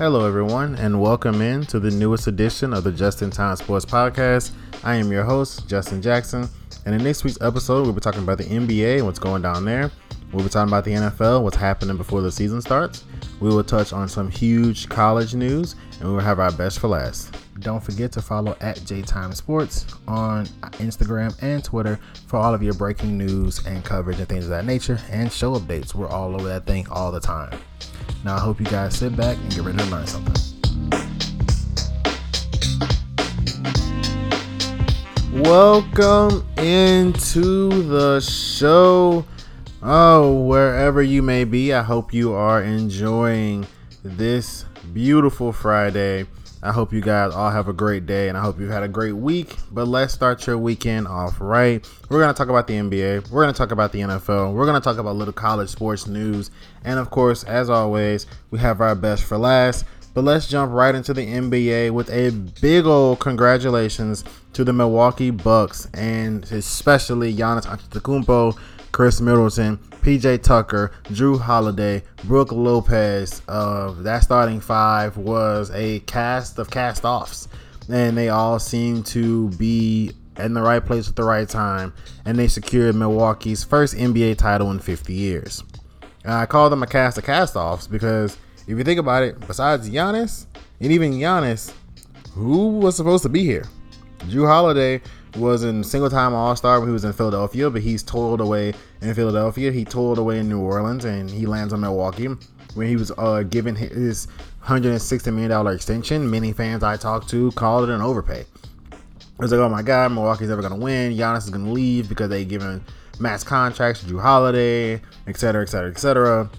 Hello, everyone, and welcome in to the newest edition of the Just in Time Sports Podcast. I am your host, Justin Jackson, and in this week's episode, we'll be talking about the NBA and what's going down there. We'll be talking about the NFL, what's happening before the season starts. We will touch on some huge college news, and we will have our best for last. Don't forget to follow at JTime Sports on Instagram and Twitter for all of your breaking news and coverage and things of that nature, and show updates. We're all over that thing all the time. Now, I hope you guys sit back and get ready to learn something. Welcome into the show. Oh, wherever you may be, I hope you are enjoying this beautiful Friday. I hope you guys all have a great day and I hope you've had a great week. But let's start your weekend off right. We're going to talk about the NBA. We're going to talk about the NFL. We're going to talk about little college sports news. And of course, as always, we have our best for last. But let's jump right into the NBA with a big old congratulations to the Milwaukee Bucks and especially Giannis Antetokounmpo Khris Middleton, PJ Tucker, Jrue Holiday, Brook Lopez. Uh, that starting five was a cast of cast offs, and they all seem to be in the right place at the right time, and they secured Milwaukee's first NBA title in 50 years. And I call them a cast of cast offs because if you think about it, besides Giannis, and even Giannis, who was supposed to be here? Jrue Holiday was in single time All Star when he was in Philadelphia, but he's toiled away in Philadelphia. He toiled away in New Orleans, and he lands on Milwaukee when he was uh, given his 160 million dollar extension. Many fans I talked to called it an overpay. It was like, oh my god, Milwaukee's never gonna win. Giannis is gonna leave because they given max contracts to Jrue Holiday, etc., etc., etc.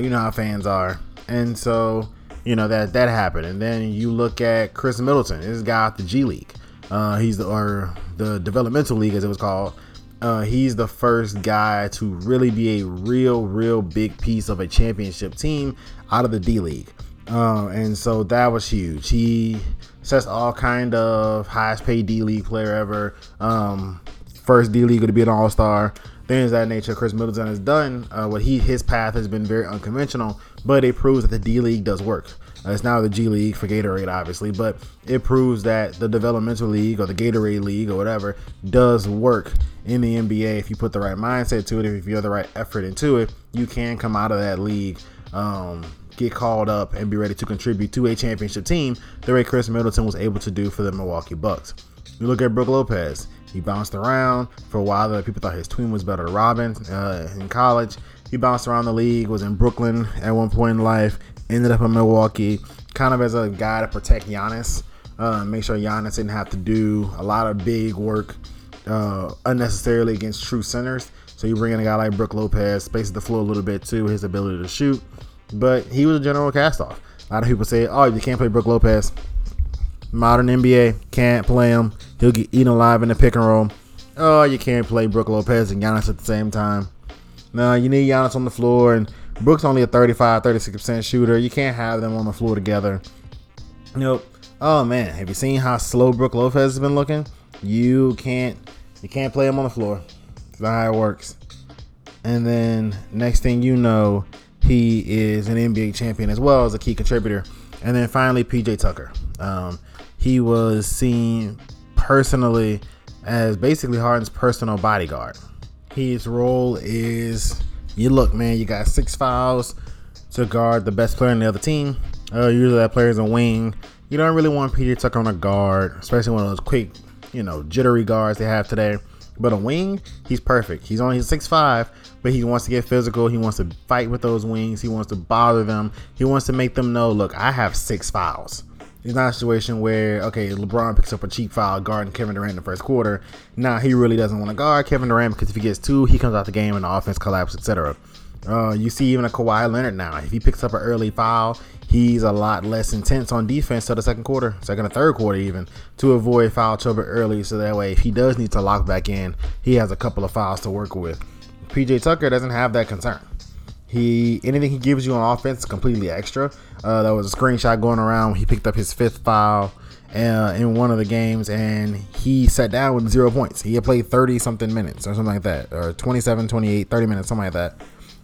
You know how fans are, and so you know that that happened. And then you look at Khris Middleton, this guy out the G League. Uh, he's the or the developmental league as it was called. Uh, he's the first guy to really be a real, real big piece of a championship team out of the D League, uh, and so that was huge. He sets all kind of highest paid D League player ever. Um, first D League to be an All Star. Things that nature. Khris Middleton has done. Uh, what he his path has been very unconventional, but it proves that the D League does work. Uh, it's now the G League for Gatorade, obviously, but it proves that the developmental league or the Gatorade league or whatever does work in the NBA if you put the right mindset to it. If you have the right effort into it, you can come out of that league. Um, get called up and be ready to contribute to a championship team the way Khris Middleton was able to do for the Milwaukee Bucks. You look at Brook Lopez. He bounced around for a while. There, people thought his twin was better than Robin uh, in college. He bounced around the league. Was in Brooklyn at one point in life ended up in Milwaukee, kind of as a guy to protect Giannis, uh, make sure Giannis didn't have to do a lot of big work uh, unnecessarily against true centers. So you bring in a guy like Brook Lopez, spaces the floor a little bit too, his ability to shoot. But he was a general cast off. A lot of people say, oh, you can't play Brook Lopez. Modern NBA, can't play him. He'll get eaten alive in the pick and roll. Oh, you can't play Brook Lopez and Giannis at the same time. No, you need Giannis on the floor and Brook's only a 35, 36% shooter. You can't have them on the floor together. Nope. Oh man, have you seen how slow Brook Lopez has been looking? You can't you can't play him on the floor. That's not how it works. And then next thing you know, he is an NBA champion as well as a key contributor. And then finally, PJ Tucker. Um, he was seen personally as basically Harden's personal bodyguard. His role is you look, man, you got six fouls to guard the best player in the other team. Uh, usually that player is a wing. You don't really want PJ Tucker on a guard, especially one of those quick, you know, jittery guards they have today. But a wing, he's perfect. He's only six five, but he wants to get physical. He wants to fight with those wings. He wants to bother them. He wants to make them know, look, I have six fouls. It's not a situation where okay, LeBron picks up a cheap foul guarding Kevin Durant in the first quarter. Now he really doesn't want to guard Kevin Durant because if he gets two, he comes out the game and the offense collapses, etc. Uh, you see even a Kawhi Leonard now. If he picks up an early foul, he's a lot less intense on defense till the second quarter, second or third quarter even, to avoid foul trouble early. So that way, if he does need to lock back in, he has a couple of fouls to work with. PJ Tucker doesn't have that concern. He anything he gives you on offense is completely extra. Uh, that was a screenshot going around. He picked up his fifth foul uh, in one of the games, and he sat down with zero points. He had played 30 something minutes or something like that, or 27, 28, 30 minutes, something like that.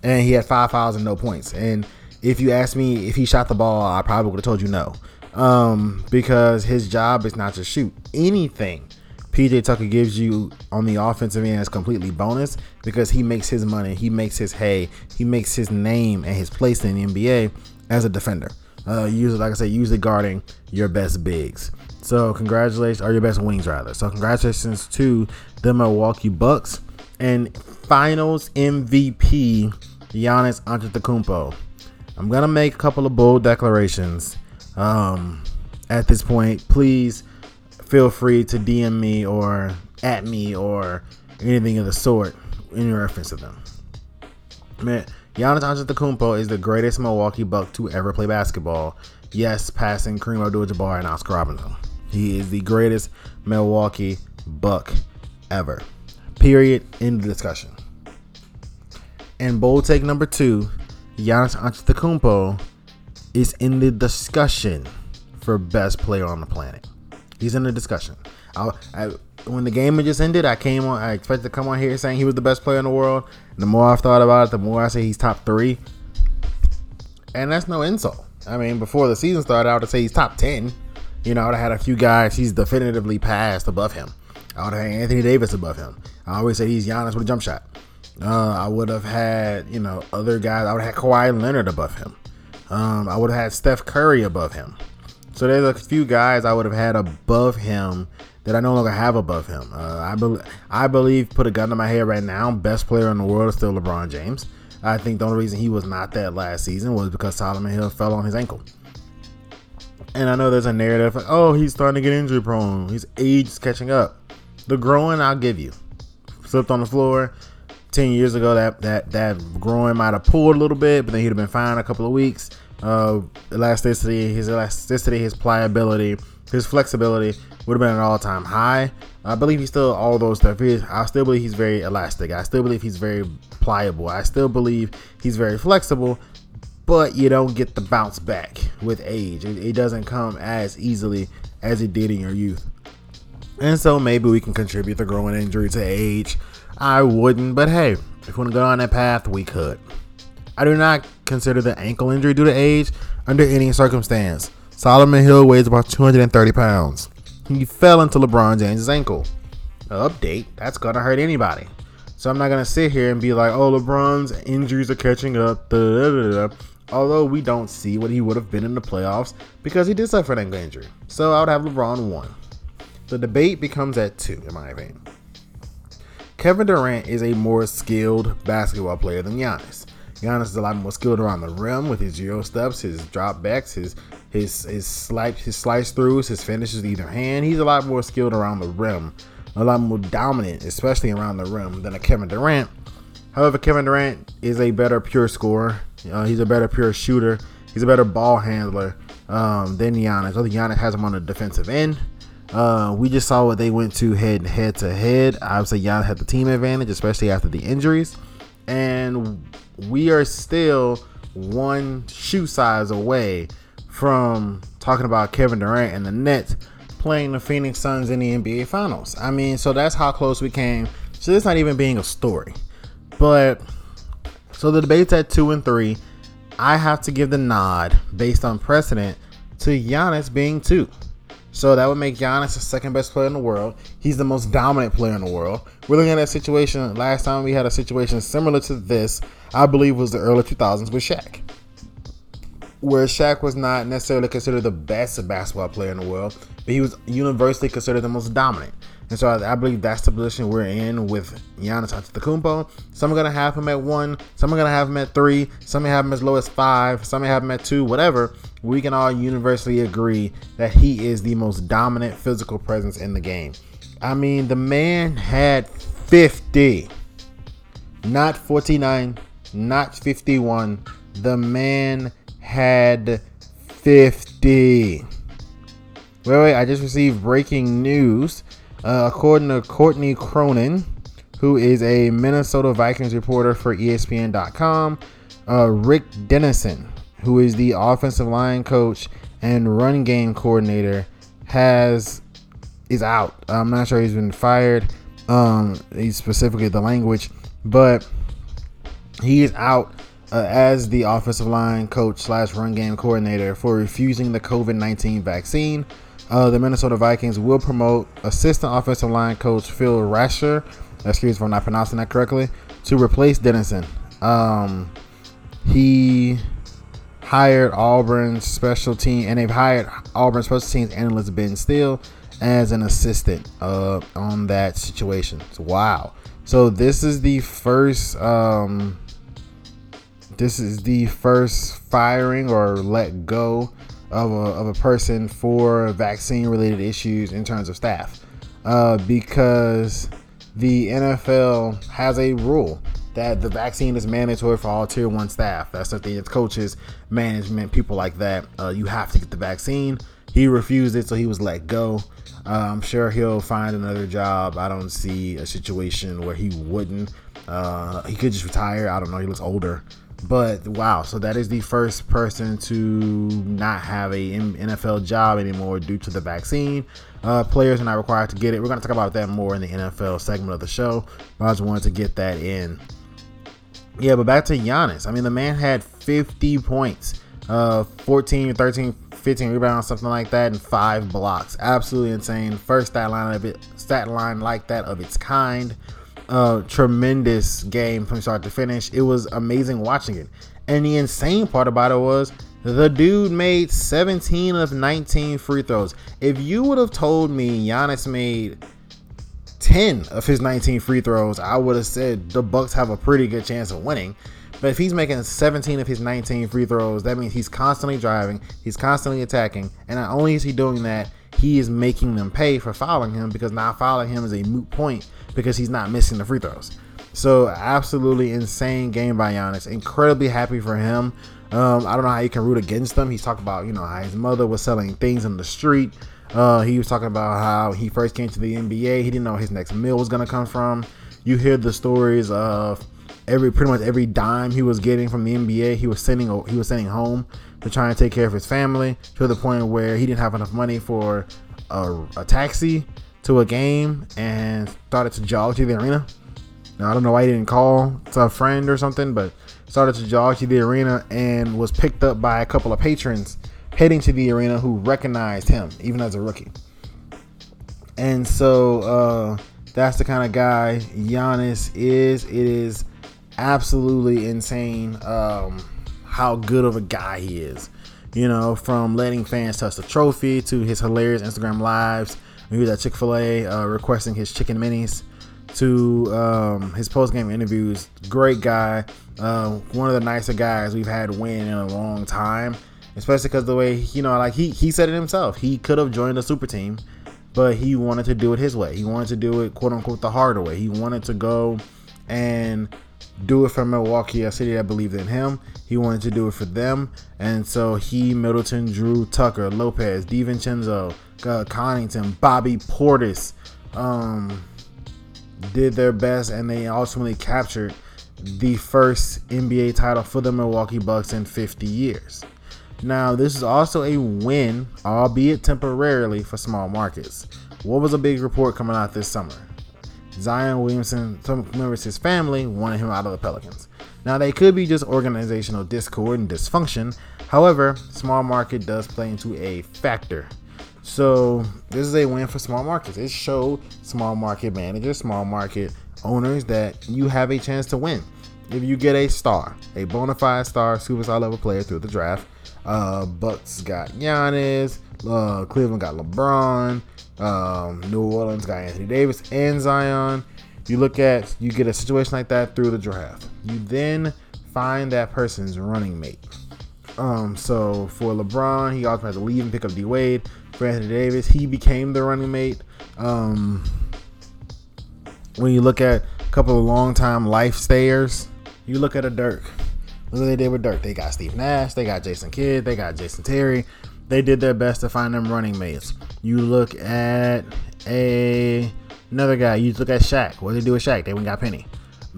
And he had five fouls and no points. And if you asked me if he shot the ball, I probably would have told you no. Um, because his job is not to shoot anything. PJ Tucker gives you on the offensive end is completely bonus because he makes his money, he makes his hay, he makes his name and his place in the NBA as a defender. Uh, usually, like I said, usually guarding your best bigs. So congratulations, or your best wings rather. So congratulations to the Milwaukee Bucks and Finals MVP Giannis Antetokounmpo. I'm gonna make a couple of bold declarations. Um, at this point, please feel free to DM me or at me or anything of the sort in reference to them. Man, Giannis Antetokounmpo is the greatest Milwaukee Buck to ever play basketball. Yes, passing Kareem Abdul-Jabbar and Oscar Robertson. He is the greatest Milwaukee Buck ever. Period. End of discussion. And bold take number two, Giannis Antetokounmpo is in the discussion for best player on the planet. He's in the discussion. I, I, when the game had just ended, I came on. I expected to come on here saying he was the best player in the world. And the more I've thought about it, the more I say he's top three. And that's no insult. I mean, before the season started, I would say he's top ten. You know, I would have had a few guys he's definitively passed above him. I would have had Anthony Davis above him. I always say he's Giannis with a jump shot. Uh, I would have had, you know, other guys. I would have had Kawhi Leonard above him. Um, I would have had Steph Curry above him. So there's a few guys I would have had above him that I no longer have above him. Uh, I, I believe, put a gun to my head right now, best player in the world is still LeBron James. I think the only reason he was not that last season was because Solomon Hill fell on his ankle. And I know there's a narrative like, oh, he's starting to get injury prone. His age is catching up. The growing, I'll give you. Slipped on the floor. 10 years ago, that that that growing might have pulled a little bit, but then he'd have been fine a couple of weeks. Uh, elasticity, his elasticity, his pliability, his flexibility would have been an all-time high. I believe he's still all those stuff. I still believe he's very elastic. I still believe he's very pliable. I still believe he's very flexible. But you don't get the bounce back with age. It, it doesn't come as easily as it did in your youth. And so maybe we can contribute the growing injury to age. I wouldn't, but hey, if we want to go on that path, we could. I do not consider the ankle injury due to age under any circumstance. Solomon Hill weighs about 230 pounds. He fell into LeBron James' ankle. Update, that's to hurt anybody. So I'm not to sit here and be like, oh, LeBron's injuries are catching up. Although we don't see what he would have been in the playoffs because he did suffer an ankle injury. So I would have LeBron one. The debate becomes at two, in my opinion. Kevin Durant is a more skilled basketball player than Giannis. Giannis is a lot more skilled around the rim with his euro steps, his drop backs, his his his slice his slice throughs, his finishes either hand. He's a lot more skilled around the rim, a lot more dominant, especially around the rim, than a Kevin Durant. However, Kevin Durant is a better pure scorer. Uh, he's a better pure shooter. He's a better ball handler um, than Giannis. I think Giannis has him on the defensive end. Uh, we just saw what they went to head head to head. Obviously, Giannis had the team advantage, especially after the injuries, and we are still one shoe size away from talking about Kevin Durant and the Nets playing the Phoenix Suns in the NBA Finals. I mean, so that's how close we came. So it's not even being a story. But so the debate's at two and three. I have to give the nod based on precedent to Giannis being two. So that would make Giannis the second best player in the world. He's the most dominant player in the world. We're looking at a situation. Last time we had a situation similar to this, I believe, was the early 2000s with Shaq, where Shaq was not necessarily considered the best basketball player in the world, but he was universally considered the most dominant. And so I, I, believe that's the position we're in with Giannis Antetokounmpo. Some are gonna have him at one, some are gonna have him at three, some may have him as low as five, some may have him at two, whatever. We can all universally agree that he is the most dominant physical presence in the game. I mean, the man had 50, not 49, not 51. The man had 50. Wait, wait, I just received breaking news. Uh, according to Courtney Cronin, who is a Minnesota Vikings reporter for ESPN.com, uh, Rick Dennison, who is the offensive line coach and run game coordinator, has is out. I'm not sure he's been fired. Um, he's specifically the language, but he is out uh, as the offensive line coach slash run game coordinator for refusing the COVID 19 vaccine. Uh, the Minnesota Vikings will promote assistant offensive line coach Phil Rauscher, excuse me if I'm not pronouncing that correctly, to replace Dennison. Um, he hired Auburn special team, and they've hired Auburn special teams analyst Ben Steele as an assistant uh, on that situation. So, wow. So this is the first. Um, this is the first firing or let go of a, of a person for vaccine related issues in terms of staff uh, because the NFL has a rule that the vaccine is mandatory for all tier one staff. That's something it's coaches, management, people like that. Uh, you have to get the vaccine. He refused it, so he was let go. Uh, I'm sure he'll find another job. I don't see a situation where he wouldn't. Uh, he could just retire. I don't know. He looks older. But wow, so that is the first person to not have a NFL job anymore due to the vaccine. Uh, players are not required to get it. We're going to talk about that more in the NFL segment of the show. But I just wanted to get that in. Yeah, but back to Giannis. I mean, the man had 50 points, uh, 14, 13, 15 rebounds, something like that, and five blocks. Absolutely insane. First stat line of it, stat line like that of its kind. Uh, tremendous game from start to finish. It was amazing watching it. And the insane part about it was the dude made 17 of 19 free throws. If you would have told me Giannis made 10 of his 19 free throws, I would have said the Bucks have a pretty good chance of winning. But if he's making 17 of his 19 free throws, that means he's constantly driving, he's constantly attacking, and not only is he doing that, he is making them pay for fouling him because not fouling him is a moot point because he's not missing the free throws. So absolutely insane game by Giannis. Incredibly happy for him. Um, I don't know how you can root against him. He's talking about you know how his mother was selling things in the street. Uh, he was talking about how he first came to the NBA. He didn't know his next meal was gonna come from. You hear the stories of every pretty much every dime he was getting from the NBA. He was sending he was sending home to try and take care of his family to the point where he didn't have enough money for a, a taxi to a game and started to jog to the arena. Now I don't know why he didn't call to a friend or something, but started to jog to the arena and was picked up by a couple of patrons heading to the arena who recognized him even as a rookie. And so uh, that's the kind of guy Giannis is. It is absolutely insane um, how good of a guy he is. You know, from letting fans touch the trophy to his hilarious Instagram lives. He was at Chick Fil A uh, requesting his chicken minis to um, his post game interviews. Great guy, uh, one of the nicer guys we've had win in a long time especially because the way you know, like he he said it himself, he could have joined a super team, but he wanted to do it his way. He wanted to do it quote unquote the harder way. He wanted to go and do it for Milwaukee, a city that believed in him. He wanted to do it for them, and so he, Middleton, Jrue, Tucker, Lopez, DiVincenzo, uh, Connaughton, Bobby Portis, um, did their best, and they ultimately captured the first NBA title for the Milwaukee Bucks in 50 years. Now, this is also a win, albeit temporarily, for small markets. What was a big report coming out this summer? Zion Williamson, some members of his family, wanted him out of the Pelicans. Now, they could be just organizational discord and dysfunction. However, small market does play into a factor. So, this is a win for small markets. It showed small market managers, small market owners that you have a chance to win. If you get a star, a bona fide star, superstar level player through the draft, uh, Bucks got Giannis. Uh, Cleveland got LeBron. Um, New Orleans got Anthony Davis and Zion. You look at you get a situation like that through the draft. You then find that person's running mate. Um, so for LeBron, he also had to leave and pick up D Wade. For Anthony Davis, he became the running mate. Um, when you look at a couple of long-time life stayers, you look at a Dirk. Look what they did with Dirk. They got Steve Nash, they got Jason Kidd, they got Jason Terry. They did their best to find them running mates. You look at a another guy. You look at Shaq. What did they do with Shaq? They went got Penny.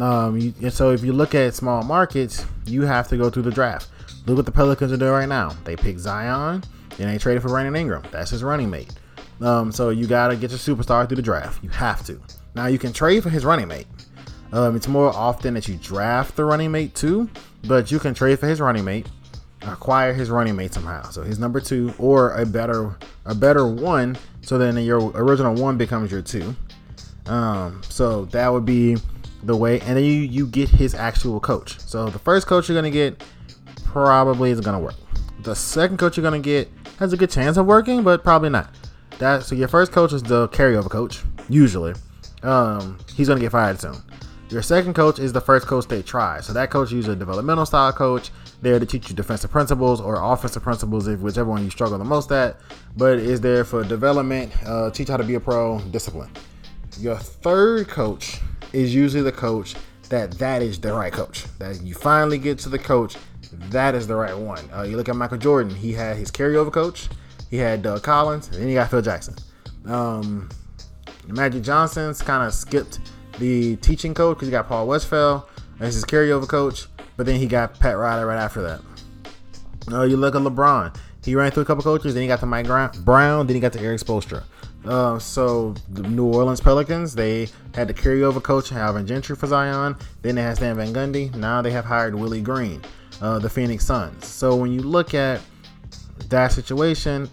Um, you, and so if you look at small markets, you have to go through the draft. Look what the Pelicans are doing right now. They pick Zion, and they traded for Brandon Ingram. That's his running mate. Um, so you gotta get your superstar through the draft. You have to. Now you can trade for his running mate. Um, it's more often that you draft the running mate too, but you can trade for his running mate, acquire his running mate somehow. So his number two or a better a better one. So then your original one becomes your two. Um, so that would be the way, and then you you get his actual coach. So the first coach you're gonna get probably is gonna work. The second coach you're gonna get has a good chance of working, but probably not. That so your first coach is the carryover coach usually. Um, he's gonna get fired soon. Your second coach is the first coach they try. So that coach is a developmental style coach there to teach you defensive principles or offensive principles, if whichever one you struggle the most at. But is there for development, uh, teach how to be a pro, discipline. Your third coach is usually the coach that that is the right coach. That you finally get to the coach that is the right one. Uh, you look at Michael Jordan; he had his carryover coach, he had Doug Collins, and then he got Phil Jackson. Um, Magic Johnson's kind of skipped the teaching coach because he got Paul Westphal as his carryover coach, but then he got Pat Riley right after that. Uh, you look at LeBron; he ran through a couple coaches, then he got to Mike Brown, then he got to Erik Spoelstra. Uh, so the New Orleans Pelicans, they had the carryover coach Alvin Gentry for Zion. Then they had Stan Van Gundy. Now they have hired Willie Green, uh, the Phoenix Suns. So when you look at that situation,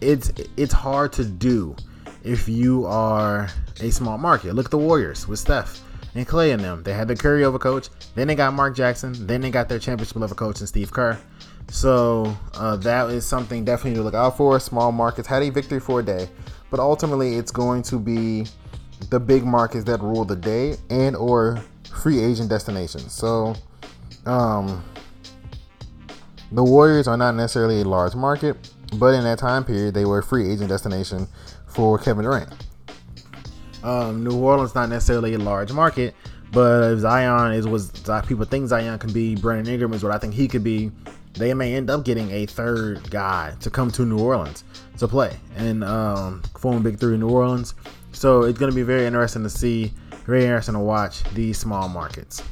it's it's hard to do if you are a small market. Look at the Warriors with Steph and Klay in them. They had the Curry over coach. Then they got Mark Jackson. Then they got their championship level coach and Steve Kerr. So uh, that is something definitely to look out for. Small markets had a victory for a day but ultimately it's going to be the big markets that rule the day and or free agent destinations. So um the Warriors are not necessarily a large market, but in that time period they were a free agent destination for Kevin Durant. Um, New Orleans not necessarily a large market, but Zion is was people think Zion can be Brandon Ingram is what I think he could be they may end up getting a third guy to come to New Orleans to play and um, form a Big Three in New Orleans. So it's going to be very interesting to see, very interesting to watch these small markets.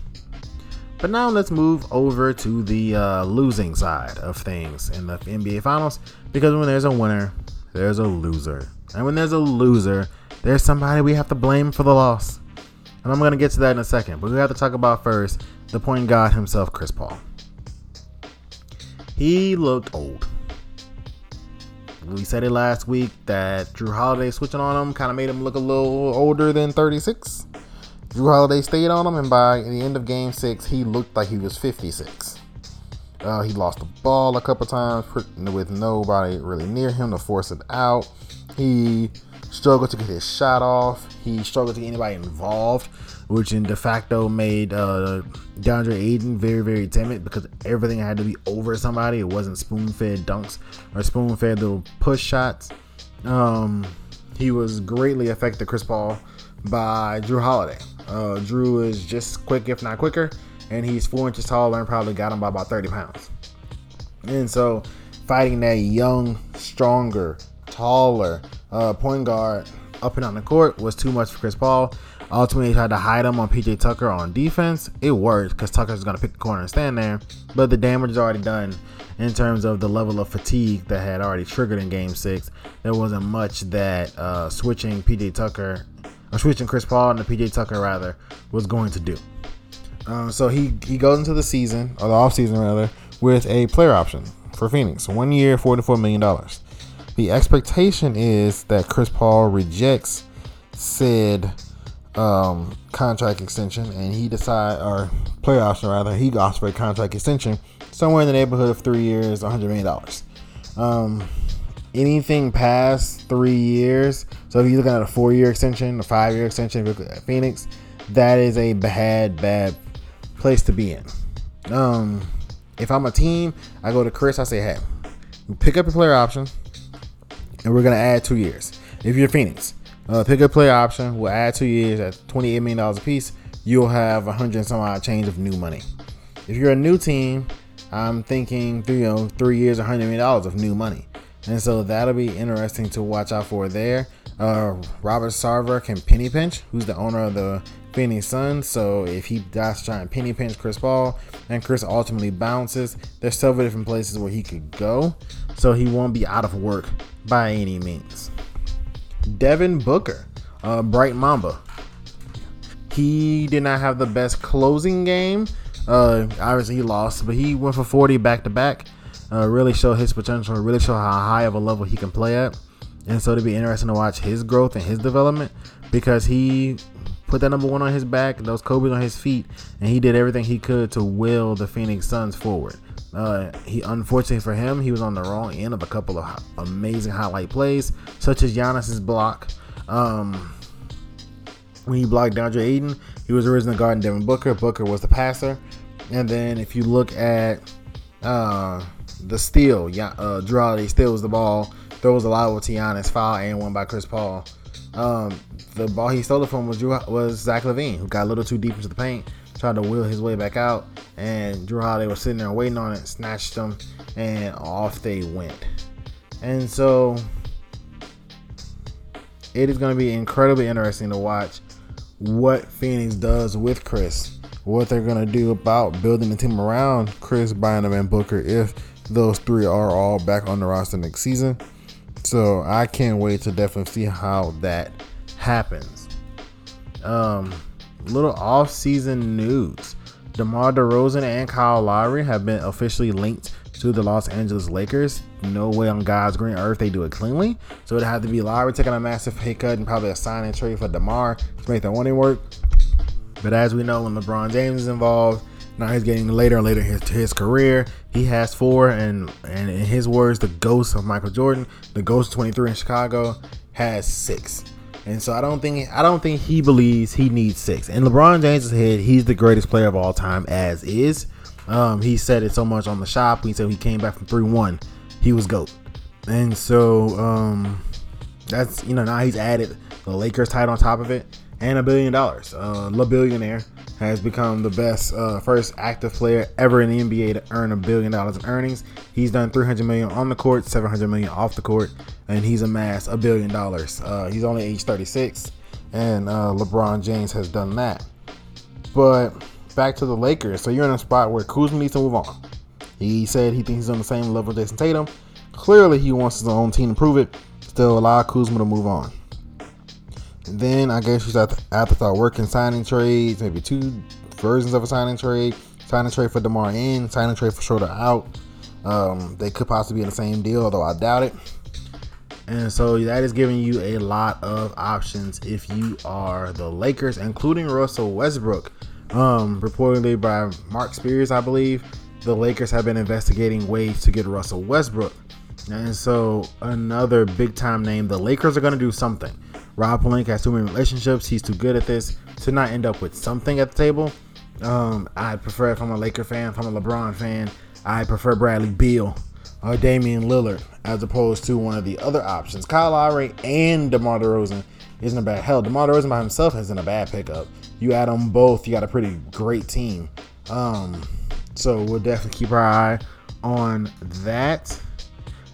But now let's move over to the uh, losing side of things in the NBA Finals because when there's a winner, there's a loser. And when there's a loser, there's somebody we have to blame for the loss. And I'm going to get to that in a second. But we have to talk about first the point guard himself, Chris Paul. He looked old. We said it last week that Jrue Holiday switching on him kind of made him look a little older than 36. Jrue Holiday stayed on him, and by the end of game six, he looked like he was 56. Uh, he lost the ball a couple times with nobody really near him to force it out. He struggled to get his shot off. He struggled to get anybody involved which in de facto made uh, DeAndre Ayton very, very timid because everything had to be over somebody. It wasn't spoon fed dunks or spoon fed little push shots. Um, he was greatly affected, Chris Paul, by Jrue Holiday. Uh, Jrue is just quick, if not quicker, and he's four inches taller and probably got him by about 30 pounds. And so, fighting that young, stronger, taller uh, point guard up and down the court was too much for Chris Paul. Ultimately, tried to hide him on PJ Tucker on defense. It worked because Tucker's going to pick the corner and stand there. But the damage is already done in terms of the level of fatigue that had already triggered in Game Six. There wasn't much that uh, switching PJ Tucker, or switching Chris Paul and the PJ Tucker rather, was going to do. Um, so he he goes into the season or the off season rather with a player option for Phoenix, one year, forty-four million dollars. The expectation is that Chris Paul rejects said um, contract extension, and he decide or player option rather, he asked for a contract extension somewhere in the neighborhood of three years, 100 million dollars. Um, anything past three years, so if you're looking at a four-year extension, a five-year extension at Phoenix, that is a bad, bad place to be in. Um, if I'm a team, I go to Chris. I say, hey, pick up your player option, and we're gonna add two years. If you're Phoenix, uh, pick a player option. We'll add two years at $28 million a piece. You'll have a hundred some odd change of new money. If you're a new team, I'm thinking three, you know, three years, $100 million of new money. And so that'll be interesting to watch out for there. Uh, Robert Sarver can penny pinch, who's the owner of the Phoenix Suns. So if he does try and penny pinch Chris Paul and Chris ultimately bounces, there's several different places where he could go. So he won't be out of work by any means. Devin Booker, uh, Bright Mamba. he did not have the best closing game. Uh, obviously he lost, but he went for 40 back to back. Really show his potential, really show how high of a level he can play at. And so it'd be interesting to watch his growth and his development because he put that number one on his back, those Kobe's on his feet, and he did everything he could to will the Phoenix Suns forward. Uh, he unfortunately for him, he was on the wrong end of a couple of amazing highlight plays, such as Giannis's block. Um, when he blocked DeAndre Ayton, he was originally guarding Devin Booker. Booker was the passer, and then if you look at uh, the steal, yeah, uh, steals the ball, throws a lot with Giannis, foul and one by Chris Paul. Um, the ball he stole it from was Drew, was Zach LaVine, who got a little too deep into the paint, tried to wheel his way back out, and Jrue Holiday was sitting there waiting on it, snatched them, and off they went. And so it is going to be incredibly interesting to watch what Phoenix does with Chris, what they're going to do about building the team around Chris, Bynum, and Booker if those three are all back on the roster next season. So I can't wait to definitely see how that happens. Um, little off-season news: DeMar DeRozan and Kyle Lowry have been officially linked to the Los Angeles Lakers. No way on God's green earth they do it cleanly. So it'd have to be Lowry taking a massive pay cut and probably a sign and trade for DeMar to make that money work. But as we know, when LeBron James is involved, now he's getting later and later into his career. He has four, and and in his words, the ghost of Michael Jordan, the ghost 23 in Chicago, has six. And so I don't think I don't think he believes he needs six. In LeBron James' head, he's the greatest player of all time as is. Um, he said it so much on the shop. He said he came back from three one, he was goat. And so um, that's you know now he's added the Lakers title on top of it and a billion dollars. Uh, Le Billionaire has become the best uh, first active player ever in the NBA to earn a billion dollars in earnings. He's done 300 million on the court, 700 million off the court, and he's amassed a billion dollars. Uh, he's only age 36, and uh, LeBron James has done that. But back to the Lakers. So you're in a spot where Kuzma needs to move on. He said he thinks he's on the same level as Jayson Tatum. Clearly, he wants his own team to prove it. Still allow Kuzma to move on. Then I guess you have to, have to start working signing trades, maybe two versions of a signing trade. Signing trade for DeMar in, signing trade for Schroeder out. Um, they could possibly be in the same deal, although I doubt it. And so that is giving you a lot of options if you are the Lakers, including Russell Westbrook. Um, reportedly by Marc Spears, I believe, the Lakers have been investigating ways to get Russell Westbrook. And so another big time name, the Lakers are going to do something. Rob Pelinka has too many relationships. He's too good at this to not end up with something at the table. Um, I prefer if I'm a Laker fan, if I'm a LeBron fan, I prefer Bradley Beal or Damian Lillard as opposed to one of the other options. Kyle Lowry and DeMar DeRozan isn't a bad hell. DeMar DeRozan by himself isn't a bad pickup. You add them both, you got a pretty great team. Um, so we'll definitely keep our eye on that.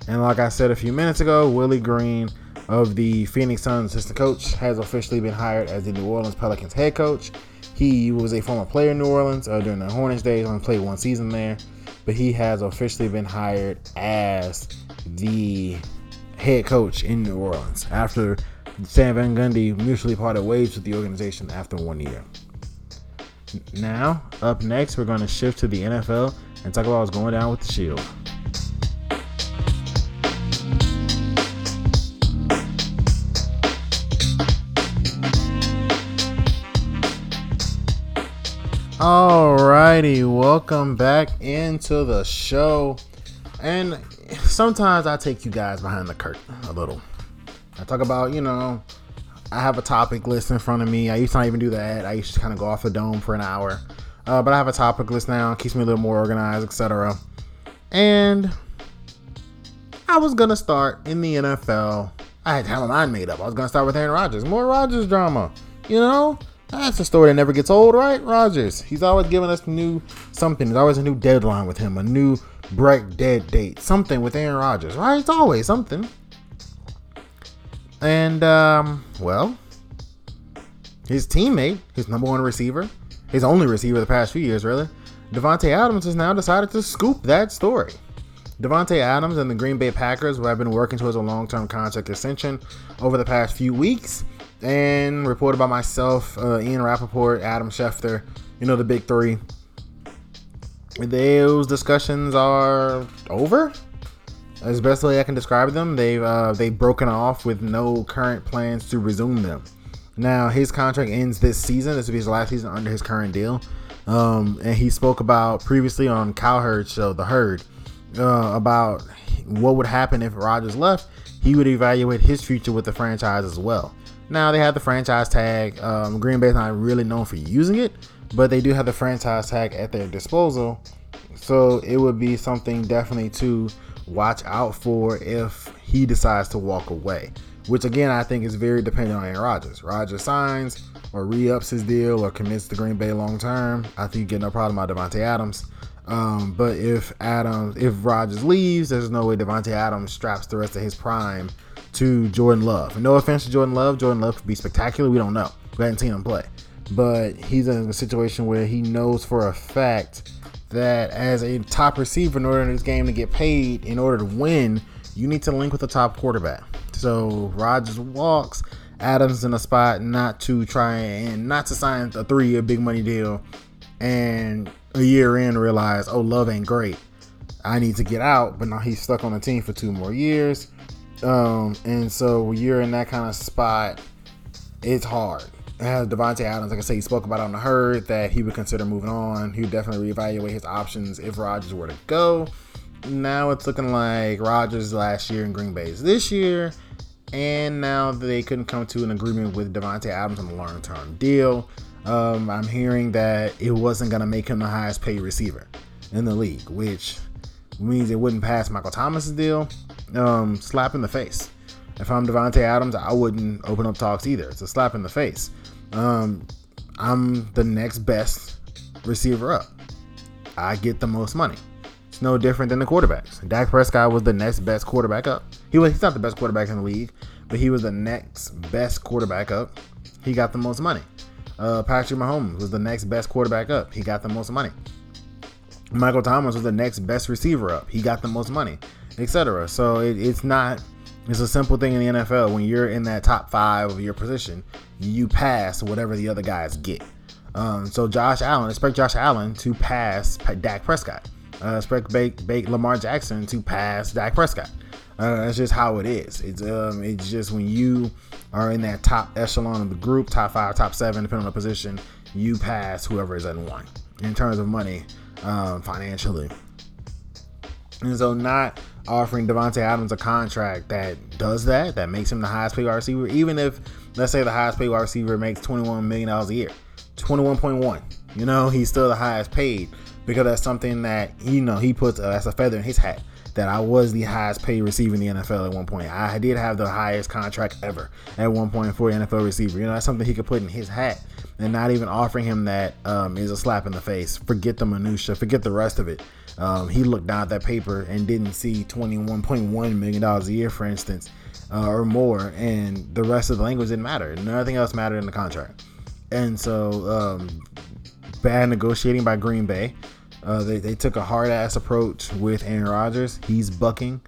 And like I said a few minutes ago, Willie Green of the Phoenix Suns assistant coach has officially been hired as the New Orleans Pelicans head coach. He was a former player in New Orleans uh, during the Hornets days, only played one season there, but he has officially been hired as the head coach in New Orleans after Sam Van Gundy mutually parted ways with the organization after one year. Now, up next, we're going to shift to the NFL and talk about what's going down with the Shield. Alrighty, welcome back into the show. And sometimes I take you guys behind the curtain a little. I talk about, you know, I have a topic list in front of me. I used to not even do that. I used to kind of go off the dome for an hour. Uh, but I have a topic list now, keeps me a little more organized, etc. And I was gonna start in the NFL. I had to have my mind made up. I was gonna start with Aaron Rodgers. More Rodgers drama. You know? That's a story that never gets old, right? Rodgers. He's always giving us new something. There's always a new deadline with him, a new break dead date, something with Aaron Rodgers, right? It's always something. And um, well, his teammate, his number one receiver, his only receiver the past few years, really, Davante Adams has now decided to scoop that story. Davante Adams and the Green Bay Packers, who have been working towards a long-term contract extension over the past few weeks, and reported by myself, uh, Ian Rapoport, Adam Schefter, you know, the big three. Those discussions are over. As best way I can describe them, they've uh, they've broken off with no current plans to resume them. Now his contract ends this season. This will be his last season under his current deal. Um, and he spoke about previously on Cowherd show, The Herd, uh, about what would happen if Rodgers left. He would evaluate his future with the franchise as well. Now they have the franchise tag. Um, Green Bay's not really known for using it, but they do have the franchise tag at their disposal. So it would be something definitely to watch out for if he decides to walk away. Which again, I think is very dependent on Aaron Rodgers. Rodgers signs or re-ups his deal or commits to Green Bay long term. I think you get no problem out Davante Adams. Um, but if Adams, if Rodgers leaves, there's no way Davante Adams straps the rest of his prime to Jordan Love. no offense to Jordan Love, Jordan Love could be spectacular. We don't know. We haven't seen him play, but he's in a situation where he knows for a fact that as a top receiver, in order in this game to get paid, in order to win, you need to link with the top quarterback. So Rodgers walks. Adams in a spot not to try and not to sign a three-year big money deal, and a year in realize, oh, Love ain't great. I need to get out, but now he's stuck on the team for two more years. Um, and so you're in that kind of spot. It's hard. It has Davante Adams, like I say, he spoke about on the herd that he would consider moving on. He would definitely reevaluate his options if Rodgers were to go. Now it's looking like Rodgers last year in Green Bay's this year, and now they couldn't come to an agreement with Davante Adams on a long-term deal. Um, I'm hearing that it wasn't gonna make him the highest paid receiver in the league, which means it wouldn't pass Michael Thomas's deal. Um, slap in the face. If I'm Davante Adams, I wouldn't open up talks either. It's a slap in the face. Um, I'm the next best receiver up. I get the most money. It's no different than the quarterbacks. Dak Prescott was the next best quarterback up. He was he's not the best quarterback in the league, but he was the next best quarterback up. He got the most money. Uh, Patrick Mahomes was the next best quarterback up. He got the most money. Michael Thomas was the next best receiver up. He got the most money, etc. So it, it's not. It's a simple thing in the NFL. When you're in that top five of your position, you pass whatever the other guys get. Um, so Josh Allen, expect Josh Allen to pass Dak Prescott. Uh, expect bake, bake Lamar Jackson to pass Dak Prescott. Uh, that's just how it is. It's um, it's just when you are in that top echelon of the group, top five, top seven, depending on the position, you pass whoever is in one in terms of money, um, financially. And so, not offering Davante Adams a contract that does that, that makes him the highest paid wide receiver, even if let's say the highest paid wide receiver makes $21 million a year, 21.1. You know, he's still the highest paid because that's something that you know he puts uh, as a feather in his hat. That I was the highest paid receiver in the NFL at one point. I did have the highest contract ever at one point for NFL receiver. You know, that's something he could put in his hat, and not even offering him that um, is a slap in the face. Forget the minutia, forget the rest of it. Um, he looked down at that paper and didn't see $21.1 million a year, for instance, uh, or more, and the rest of the language didn't matter. Nothing else mattered in the contract. And so, um, bad negotiating by Green Bay. Uh, they, they took a hard ass approach with Aaron Rodgers. He's bucking,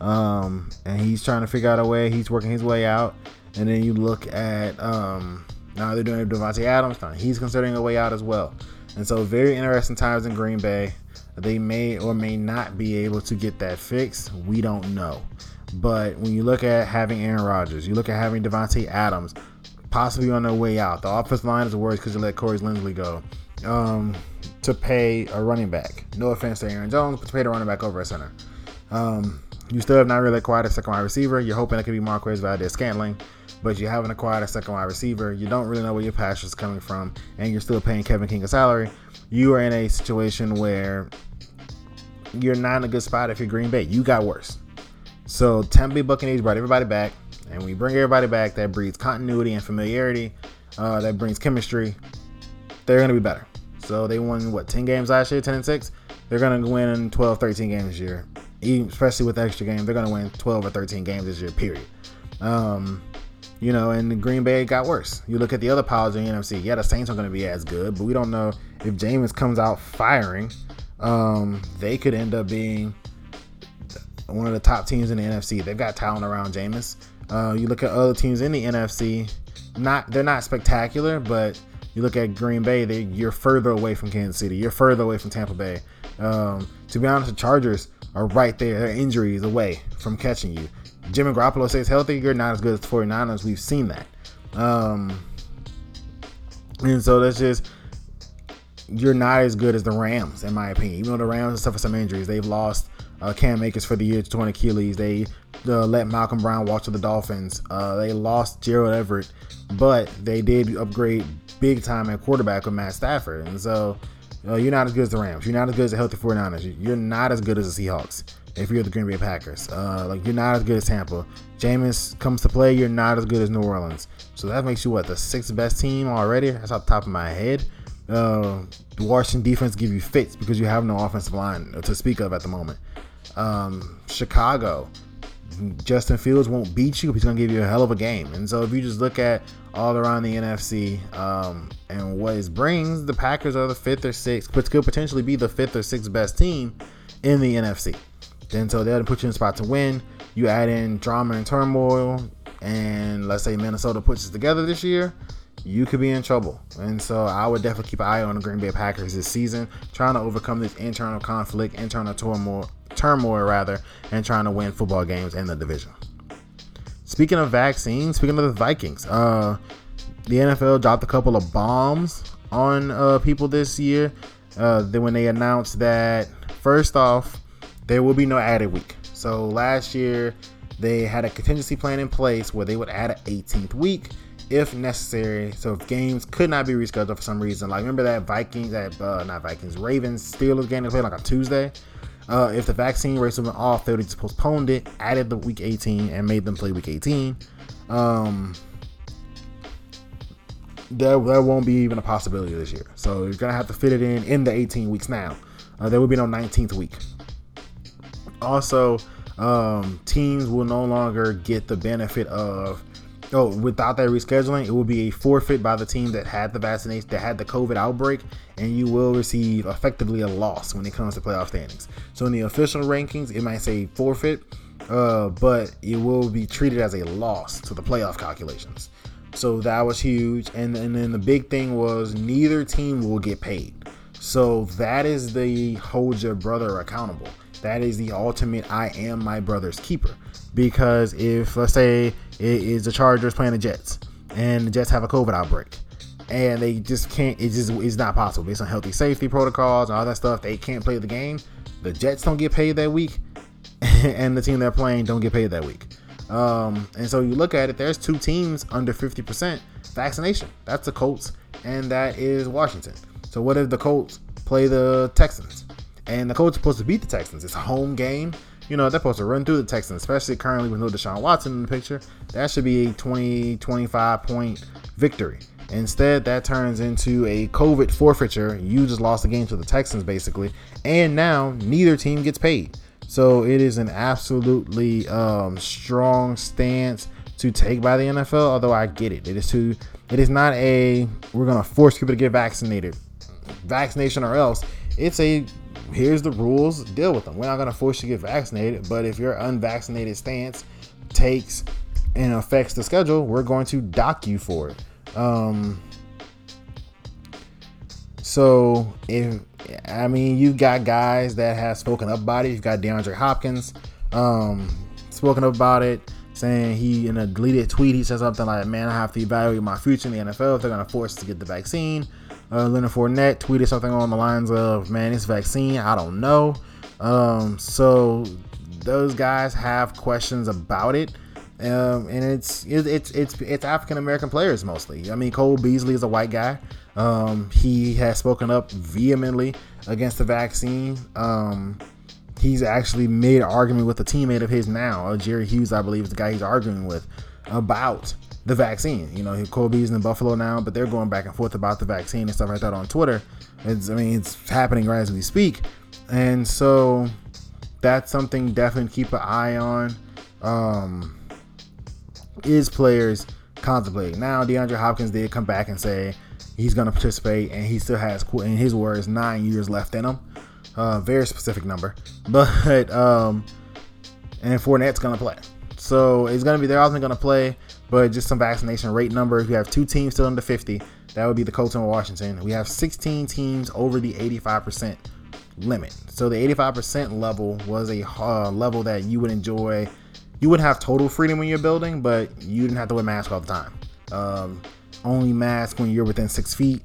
um, and he's trying to figure out a way. He's working his way out. And then you look at um, now they're doing Davante Adams. He's considering a way out as well. And so, very interesting times in Green Bay. They may or may not be able to get that fixed. We don't know. But when you look at having Aaron Rodgers, you look at having Davante Adams possibly on their way out. The offensive line is worse because you let Corey Linsley go. Um, to pay a running back. No offense to Aaron Jones, but to pay the running back over a center. Um, you still have not really acquired a second wide receiver. You're hoping it could be Marquez Valdes-Scantling, but you haven't acquired a second wide receiver. You don't really know where your passion is coming from, and you're still paying Kevin King a salary. You are in a situation where you're not in a good spot if you're Green Bay. You got worse. So Tampa Bay Buccaneers brought everybody back, and we bring everybody back. That breeds continuity and familiarity. Uh, that brings chemistry. They're going to be better. So they won what 10 games last year, 10 and 6. They're gonna win 12, 13 games this year. Especially with extra game, they're gonna win 12 or 13 games this year. Period. Um, you know, and Green Bay got worse. You look at the other powers in the NFC. Yeah, the Saints aren't going to be as good, but we don't know if Jameis comes out firing. Um, they could end up being one of the top teams in the NFC. They've got talent around Jameis. Uh, you look at other teams in the NFC. not they're not spectacular, but you look at Green Bay, they, you're further away from Kansas City. You're further away from Tampa Bay. Um, to be honest, the Chargers are right there. Their injuries away from catching you. Jimmy Garoppolo stays healthy, you're not as good as the 49ers. We've seen that. Um, and so that's just you're not as good as the Rams, in my opinion. Even though the Rams suffer some injuries, they've lost uh, Cam Akers for the year to 20 Achilles. They uh, let Malcolm Brown walk to the Dolphins. Uh, they lost Gerald Everett, but they did upgrade big time at quarterback with Matt Stafford. And so uh, you're not as good as the Rams. You're not as good as the healthy 49ers. You're not as good as the Seahawks if you're the Green Bay Packers. Uh, like you're not as good as Tampa. Jameis comes to play, you're not as good as New Orleans. So that makes you what the sixth best team already. That's off the top of my head. Uh, the Washington defense give you fits because you have no offensive line to speak of at the moment. Um, Chicago, Justin Fields won't beat you. He's going to give you a hell of a game. And so if you just look at all around the NFC um, and what it brings, the Packers are the fifth or sixth, but could potentially be the fifth or sixth best team in the NFC. Then so they'll put you in a spot to win. You add in drama and turmoil, and let's say Minnesota puts it together this year, you could be in trouble. And so I would definitely keep an eye on the Green Bay Packers this season, trying to overcome this internal conflict, internal turmoil, turmoil rather, and trying to win football games in the division. Speaking of vaccines, speaking of the Vikings, uh, the NFL dropped a couple of bombs on uh, people this year. Uh, then when they announced that, first off, there will be no added week. So last year they had a contingency plan in place where they would add an 18th week if necessary. So if games could not be rescheduled for some reason, like remember that Vikings, that uh, not Vikings, Ravens Steelers game they played like on Tuesday. Uh, if the vaccine rates have been off, they would just postponed it, added the week 18, and made them play week 18. Um, there, there won't be even a possibility this year. So you're gonna have to fit it in in the 18 weeks now. Uh, there will be no 19th week. Also, um, teams will no longer get the benefit of oh without that rescheduling it will be a forfeit by the team that had the vaccination that had the covid outbreak and you will receive effectively a loss when it comes to playoff standings. So in the official rankings it might say forfeit uh, but it will be treated as a loss to the playoff calculations. So that was huge and, and then the big thing was neither team will get paid. So that is the hold your brother accountable. That is the ultimate I am my brother's keeper. Because if let's say it is the Chargers playing the Jets and the Jets have a COVID outbreak and they just can't it just is not possible based on healthy safety protocols and all that stuff, they can't play the game. The Jets don't get paid that week and the team they're playing don't get paid that week. Um, and so you look at it, there's two teams under 50% vaccination. That's the Colts and that is Washington. So what if the Colts play the Texans? And the Colts are supposed to beat the Texans. It's a home game. You know, they're supposed to run through the Texans, especially currently with no Deshaun Watson in the picture. That should be a 20, 25 point victory. Instead, that turns into a COVID forfeiture. You just lost the game to the Texans, basically. And now neither team gets paid. So it is an absolutely um, strong stance to take by the NFL. Although I get it, it is too. It is not a we're gonna force people to get vaccinated, vaccination or else. It's a here's the rules, deal with them. We're not going to force you to get vaccinated, but if your unvaccinated stance takes and affects the schedule, we're going to dock you for it. Um, so if I mean you've got guys that have spoken up about it. You've got DeAndre Hopkins, um, spoken up about it, saying he in a deleted tweet he said something like, "Man, I have to evaluate my future in the NFL if they're going to force us to get the vaccine." Uh, Leonard Fournette tweeted something on the lines of, "Man, this vaccine, I don't know." Um, so those guys have questions about it, um, and it's it's it's it's African American players mostly. I mean, Cole Beasley is a white guy. Um, he has spoken up vehemently against the vaccine. Um, he's actually made an argument with a teammate of his now, uh, Jerry Hughes, I believe, is the guy he's arguing with about the vaccine. You know, Kobe's in Buffalo now, but they're going back and forth about the vaccine and stuff like that on Twitter. It's, I mean, it's happening right as we speak, and so that's something definitely keep an eye on. Um, is players contemplating now? DeAndre Hopkins did come back and say he's going to participate, and he still has, in his words, nine years left in him. Uh, very specific number, but um, and Fournette's going to play. So it's going to be they're also going to play but just some vaccination rate numbers. We have two teams still under 50. That would be the Colts and Washington. We have 16 teams over the 85% limit. So the 85% level was a uh, level that you would enjoy. You would have total freedom when you're building, but you didn't have to wear masks all the time. Um, only mask when you're within six feet.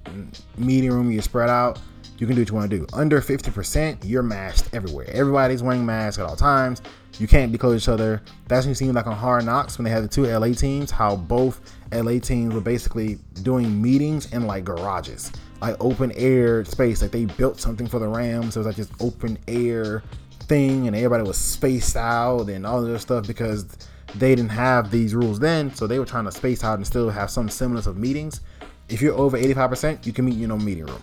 Meeting room, you're spread out. You can do what you want to do. Under 50%, you're masked everywhere. Everybody's wearing masks at all times. You can't be close to each other. That's when you see like on Hard Knocks when they had the two LA teams, how both LA teams were basically doing meetings in like garages, like open air space. Like they built something for the Rams. So it was like this open air thing, and everybody was spaced out and all this stuff because they didn't have these rules then. So they were trying to space out and still have some semblance of meetings. If you're over 85%, you can meet in your meeting room.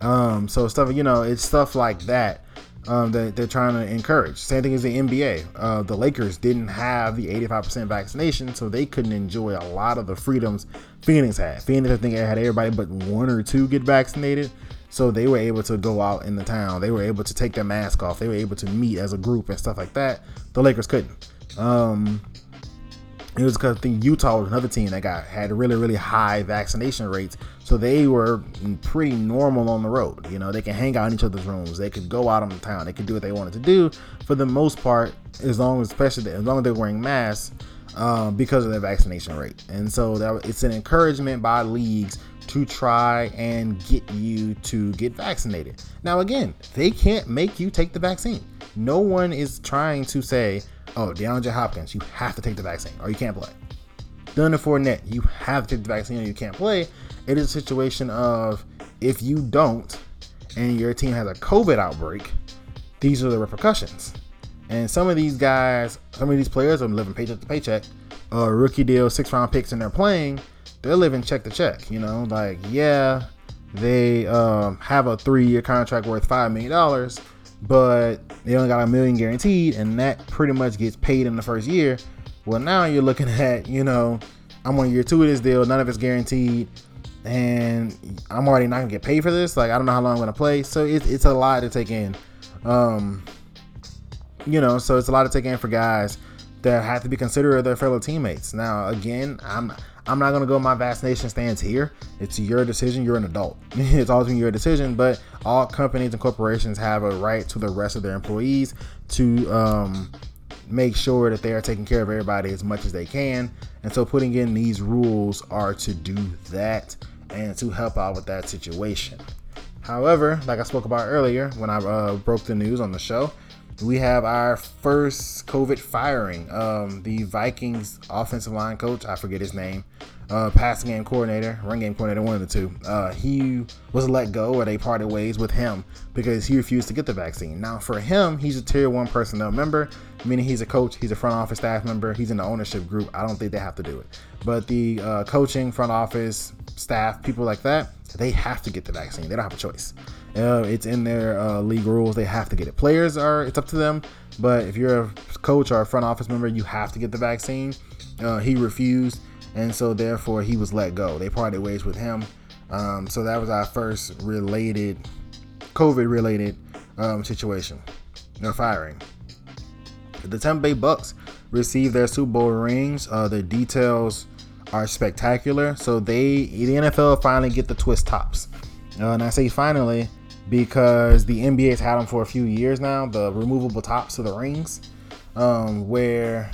Um, so stuff, you know, it's stuff like that um, that they're trying to encourage. Same thing as the NBA. Uh, the Lakers didn't have the 85% vaccination, so they couldn't enjoy a lot of the freedoms Phoenix had. Phoenix, I think, had everybody but one or two get vaccinated, so they were able to go out in the town. They were able to take their mask off. They were able to meet as a group and stuff like that. The Lakers couldn't. Um, it was because I think Utah was another team that got had really really high vaccination rates, so they were pretty normal on the road. You know, they can hang out in each other's rooms, they could go out on the town, they could do what they wanted to do for the most part, as long as especially as long as they're wearing masks um, because of their vaccination rate. And so that it's an encouragement by leagues to try and get you to get vaccinated. Now again, they can't make you take the vaccine. No one is trying to say oh, DeAndre Hopkins, you have to take the vaccine or you can't play. Leonard Fournette, you have to take the vaccine or you can't play. It is a situation of if you don't and your team has a COVID outbreak, these are the repercussions. And some of these guys, some of these players are living paycheck to paycheck, uh, rookie deal, six round picks, and they're playing. They're living check to check. You know, like yeah, they um, have a three year contract worth five million dollars, but they only got a million guaranteed, and that pretty much gets paid in the first year. Well, now you're looking at, you know, I'm on year two of this deal, none of it's guaranteed, and I'm already not gonna get paid for this. Like, I don't know how long I'm gonna play, so it, it's a lot to take in. Um, you know, so it's a lot to take in for guys that have to be considerate of their fellow teammates. Now, again, I'm I'm not gonna go my vaccination stance here. It's your decision. You're an adult. it's always been your decision. But all companies and corporations have a right to the rest of their employees to um, make sure that they are taking care of everybody as much as they can. And so, putting in these rules are to do that and to help out with that situation. However, like I spoke about earlier when I uh, broke the news on the show, we have our first COVID firing. Um, the Vikings offensive line coach, I forget his name, uh, game coordinator, run game coordinator, one of the two. Uh, he was let go, or they parted ways with him because he refused to get the vaccine. Now, for him, he's a tier one personnel member, meaning he's a coach, he's a front office staff member, he's in the ownership group. I don't think they have to do it, but the uh, coaching, front office, staff, people like that, they have to get the vaccine. They don't have a choice. Uh, it's in their uh, league rules. They have to get it. Players are it's up to them, but if you're a coach or a front office member, you have to get the vaccine. Uh, he refused, and so therefore he was let go. They parted ways with him. Um, so that was our first related, COVID-related um, situation. No firing. The Tampa Bay Bucks received their Super Bowl rings. Uh, the details are spectacular. So they, the NFL, finally get the twist tops. Uh, and I say finally because the NBA's had them for a few years now, the removable tops of the rings, um, where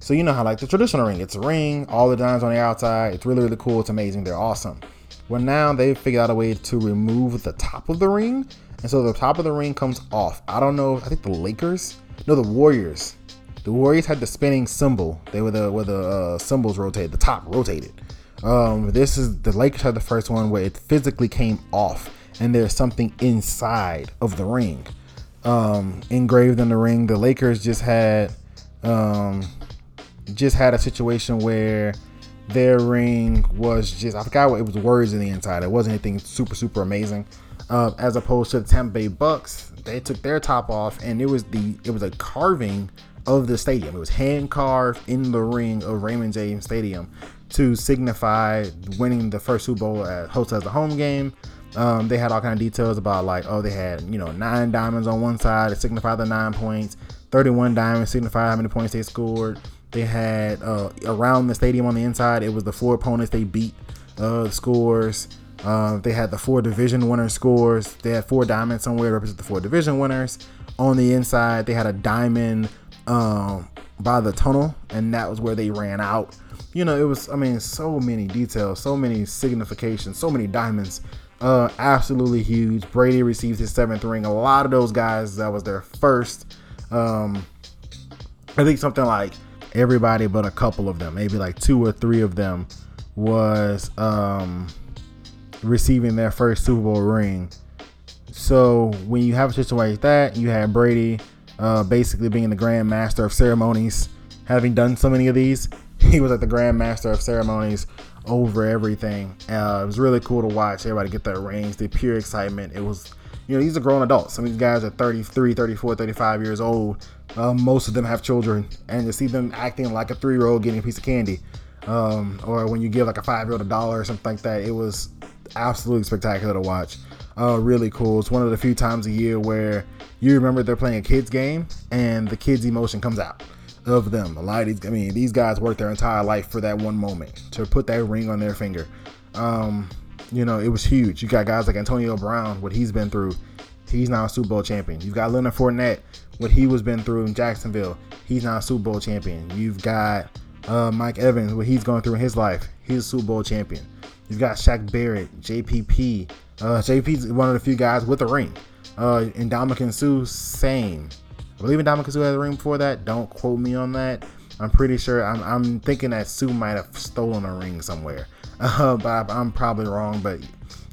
so you know how like the traditional ring, it's a ring, all the diamonds on the outside, it's really really cool, it's amazing, they're awesome. Well, now they've figured out a way to remove the top of the ring, and so the top of the ring comes off. I don't know. I think the Lakers, no, the Warriors. The Warriors had the spinning symbol. They were the where the uh, symbols rotated, the top rotated. Um, this is the Lakers had the first one where it physically came off and there's something inside of the ring um, engraved in the ring. The Lakers just had um, just had a situation where their ring was just I forgot what it was words in the inside. It wasn't anything super super amazing. Uh, as opposed to the Tampa Bay Bucks, they took their top off and it was the it was a carving of the stadium. It was hand carved in the ring of Raymond James Stadium to signify winning the first Super Bowl at host as a home game. Um, they had all kind of details about like, oh, they had you know nine diamonds on one side to signify the nine points, 31 diamonds signify how many points they scored. They had uh, around the stadium on the inside. It was the four opponents they beat. Uh, scores. Uh, they had the four division winner scores. They had four diamonds somewhere to represent the four division winners. On the inside, they had a diamond um, by the tunnel, and that was where they ran out. You know, it was, I mean, so many details, so many significations, so many diamonds. Uh, absolutely huge. Brady received his seventh ring. A lot of those guys, that was their first. Um, I think something like everybody but a couple of them, maybe like two or three of them, was um, receiving their first Super Bowl ring. So when you have a situation like that, you have Brady uh, basically being the Grand Master of ceremonies, having done so many of these. He was like the Grand Master of ceremonies over everything. Uh, it was really cool to watch everybody get their rings, the pure excitement. It was, you know, these are grown adults. Some of these guys are 33, 34, 35 years old. Uh, most of them have children, and to see them acting like a three year old getting a piece of candy, um, or when you give like a five year old a dollar or something like that, it was absolutely spectacular to watch. Uh, really cool. It's one of the few times a year where you remember they're playing a kids game and the kids' emotion comes out of them. A lot of these, I mean, these guys worked their entire life for that one moment to put that ring on their finger. Um, you know, it was huge. You got guys like Antonio Brown, what he's been through. He's now a Super Bowl champion. You've got Leonard Fournette, what he was been through in Jacksonville. He's not a Super Bowl champion. You've got uh, Mike Evans, what he's going through in his life. He's a Super Bowl champion. You've got Shaq Barrett, JPP. Uh, JP's one of the few guys with a ring. Uh, and Ndamukong Suh, same. I believe Ndamukong Suh had a ring before that. Don't quote me on that. I'm pretty sure. I'm, I'm thinking that Suh might have stolen a ring somewhere. Uh, but I'm probably wrong. But,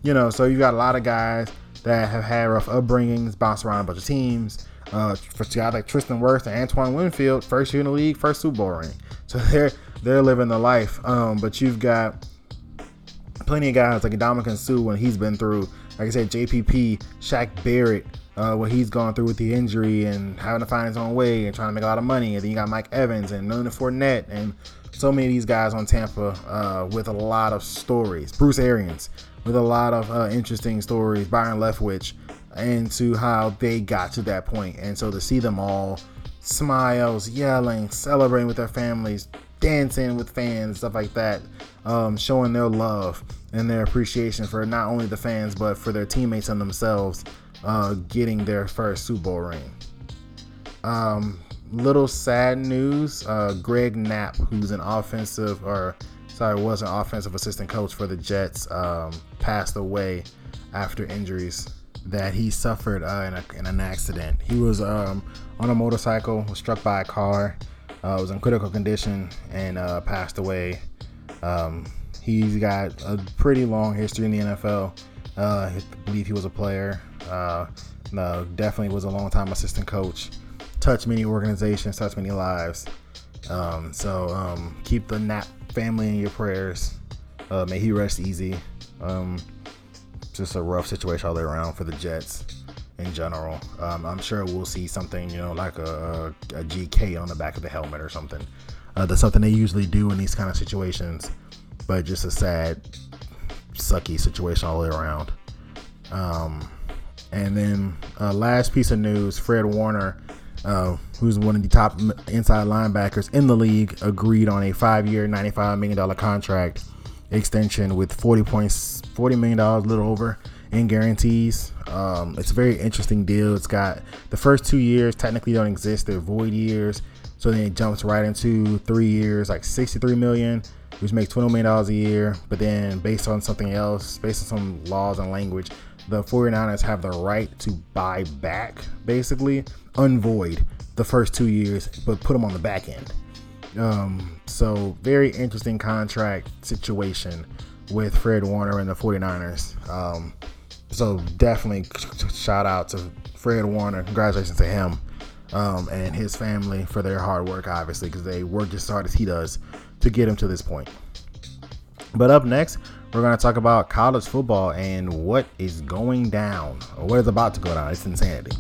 you know, so you got a lot of guys that have had rough upbringings, bounced around a bunch of teams. Uh, for guys like Tristan Wirfs and Antoine Winfield, first year in the league, first Super Bowl ring. So they're they're living the life. Um, but you've got plenty of guys like Ndamukong Suh when he's been through. Like I said, JPP, Shaq Barrett, uh, what he's gone through with the injury and having to find his own way and trying to make a lot of money. And then you got Mike Evans and Leonard Fournette and so many of these guys on Tampa uh, with a lot of stories. Bruce Arians with a lot of uh, interesting stories. Byron Leftwich into how they got to that point. And so to see them all smiles, yelling, celebrating with their families, dancing with fans, stuff like that, um, showing their love and their appreciation for not only the fans but for their teammates and themselves uh, getting their first Super Bowl ring. Um, little sad news: uh, Greg Knapp, who's an offensive or sorry was an offensive assistant coach for the Jets, um, passed away after injuries that he suffered uh, in, a, in, an accident. He was um, on a motorcycle, was struck by a car, uh, was in critical condition, and uh, passed away. Um, he's got a pretty long history in the NFL. Uh, I believe he was a player. Uh, no, definitely was a long time assistant coach. Touched many organizations, touched many lives. Um, so um, keep the Knapp family in your prayers. Uh, may he rest easy. Just a rough situation all the way around for the Jets in general. Um, I'm sure we'll see something, you know, like a, a, a GK on the back of the helmet or something. Uh, that's something they usually do in these kind of situations, but just a sad sucky situation all the way around. Um, and then uh, last piece of news: Fred Warner, uh, who's one of the top inside linebackers in the league, agreed on a five-year, ninety-five million dollar contract extension with forty points, forty million dollars, a little over in guarantees. Um, it's a very interesting deal. It's got the first two years technically don't exist; they're void years. So then it jumps right into three years, like sixty-three million which makes $20 million a year. But then, based on something else, based on some laws and language, the 49ers have the right to buy back, basically, unvoid the first two years, but put them on the back end. Um, so, very interesting contract situation with Fred Warner and the 49ers. Um, so, definitely shout out to Fred Warner. Congratulations to him um, and his family for their hard work, obviously, because they worked as hard as he does to get him to this point. But up next, we're going to talk about college football and what is going down, or what is about to go down. It's insanity.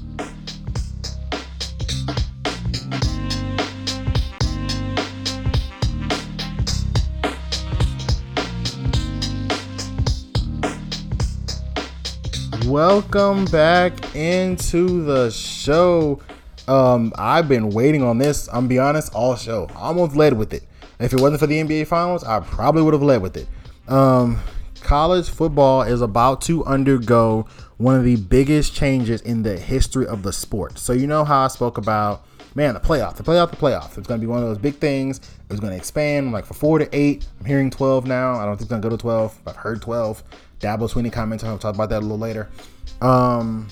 Welcome back into the show. Um, I've been waiting on this. I'm be honest, all show. Almost led with it. If it wasn't for the NBA Finals, I probably would have led with it. Um, college football is about to undergo one of the biggest changes in the history of the sport. So you know how I spoke about man the playoff, the playoff, the playoff. It's going to be one of those big things. It's going to expand like for four to eight. I'm hearing 12 now. I don't think it's going to go to 12. I've heard 12. Dabo Swinney comments. I'll talk about that a little later. Um,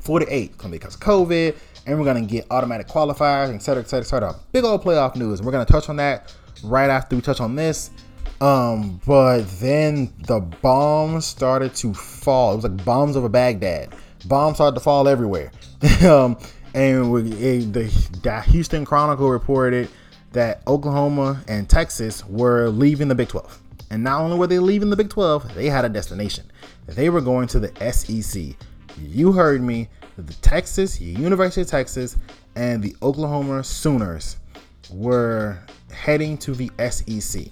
four to because of COVID, and we're to get automatic qualifiers, et cetera, et cetera, et. Big old playoff news. And we're to touch on that right after we touch on this. Um, but then the bombs started to fall. It was like bombs over Baghdad. Bombs started to fall everywhere. um, and we, the, the Houston Chronicle reported that Oklahoma and Texas were leaving the Big 12. And not only were they leaving the Big 12, they had a destination. They were going to the SEC. You heard me. The Texas, University of Texas, and the Oklahoma Sooners were heading to the SEC.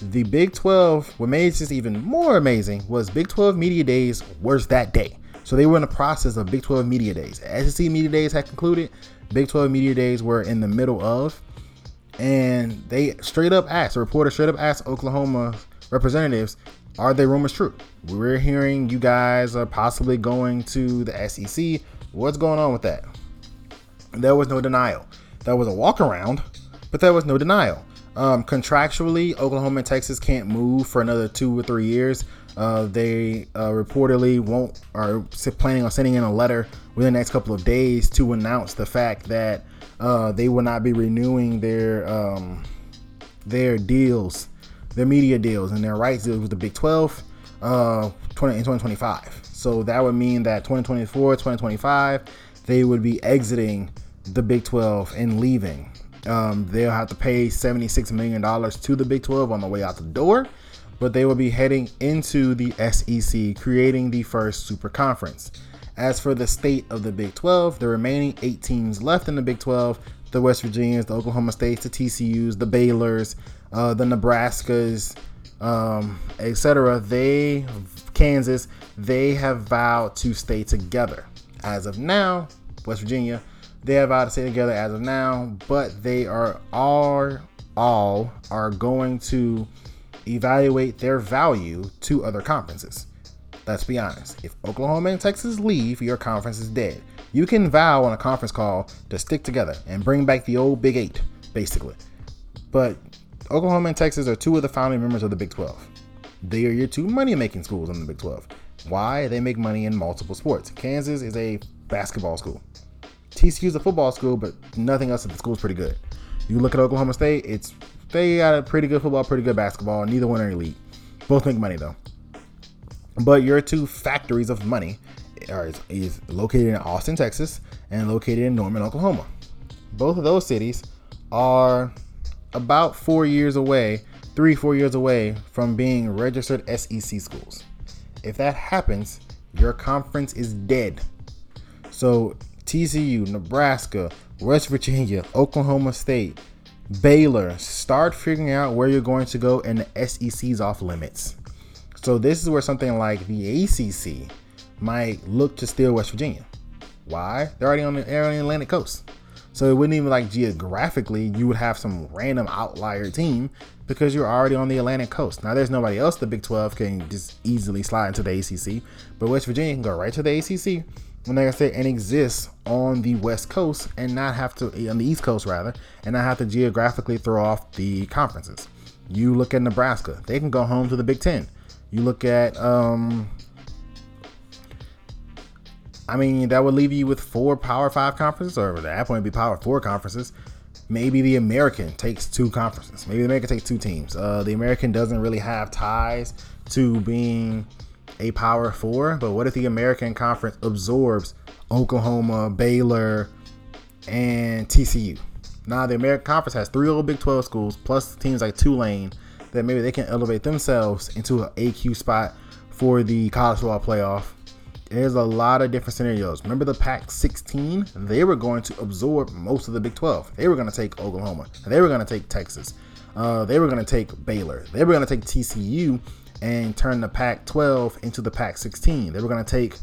The Big 12, what made this even more amazing was Big 12 Media Days was that day. So they were in the process of Big 12 Media Days. SEC Media Days had concluded. Big 12 Media Days were in the middle of. And they straight up asked, a reporter straight up asked Oklahoma representatives, are their rumors true? We're hearing you guys are possibly going to the SEC. What's going on with that? There was no denial. There was a walk around, but there was no denial. Um, contractually, Oklahoma and Texas can't move for another two or three years. Uh, they uh, reportedly won't are planning on sending in a letter within the next couple of days to announce the fact that uh, they will not be renewing their um, their deals, their media deals, and their rights deals with the Big 12 uh, 20 in 2025. So that would mean that 2024, 2025, they would be exiting the Big 12 and leaving. Um, they'll have to pay $76 million to the Big 12 on the way out the door, but they will be heading into the SEC, creating the first super conference. As for the state of the Big 12, the remaining eight teams left in the Big 12 the West Virginias, the Oklahoma States, the TCUs, the Baylors, uh, the Nebraskas, um, etc. They, Kansas, they have vowed to stay together. As of now, West Virginia, they have vowed to stay together as of now, but they are all all are going to evaluate their value to other conferences. Let's be honest. If Oklahoma and Texas leave, your conference is dead. You can vow on a conference call to stick together and bring back the old Big Eight, basically. But Oklahoma and Texas are two of the founding members of the Big 12. They are your two money making schools in the Big 12. Why? They make money in multiple sports. Kansas is a basketball school. TCU is a football school, but nothing else at the school is pretty good. You look at Oklahoma State, it's they got a pretty good football, pretty good basketball. Neither one are elite. Both make money though. But your two factories of money are is located in Austin, Texas, and located in Norman, Oklahoma. Both of those cities are about four years away, three, four years away from being registered SEC schools. If that happens, your conference is dead. So TCU, Nebraska, West Virginia, Oklahoma State, Baylor, start figuring out where you're going to go, and the SEC's off limits. So this is where something like the ACC might look to steal West Virginia. Why? They're already on the, they're on the Atlantic coast. So it wouldn't even like geographically, you would have some random outlier team because you're already on the Atlantic coast. Now there's nobody else the Big 12 can just easily slide into the ACC, but West Virginia can go right to the ACC when like I said, and exists on the West Coast and not have to on the East Coast rather, and not have to geographically throw off the conferences. You look at Nebraska; they can go home to the Big Ten. You look at, um, I mean, that would leave you with four Power Five conferences, or at that point, be Power Four conferences. Maybe the American takes two conferences. Maybe the American takes two teams. Uh, the American doesn't really have ties to being a Power Four, but what if the American Conference absorbs Oklahoma, Baylor, and TCU? Now the American Conference has three old Big 12 schools plus teams like Tulane that maybe they can elevate themselves into an AQ spot for the college football playoff. There's a lot of different scenarios. Remember the Pac 16? They were going to absorb most of the Big 12. They were going to take Oklahoma. They were going to take Texas. Uh, they were going to take Baylor. They were going to take TCU and turn the Pac 12 into the Pac 16. They were going to take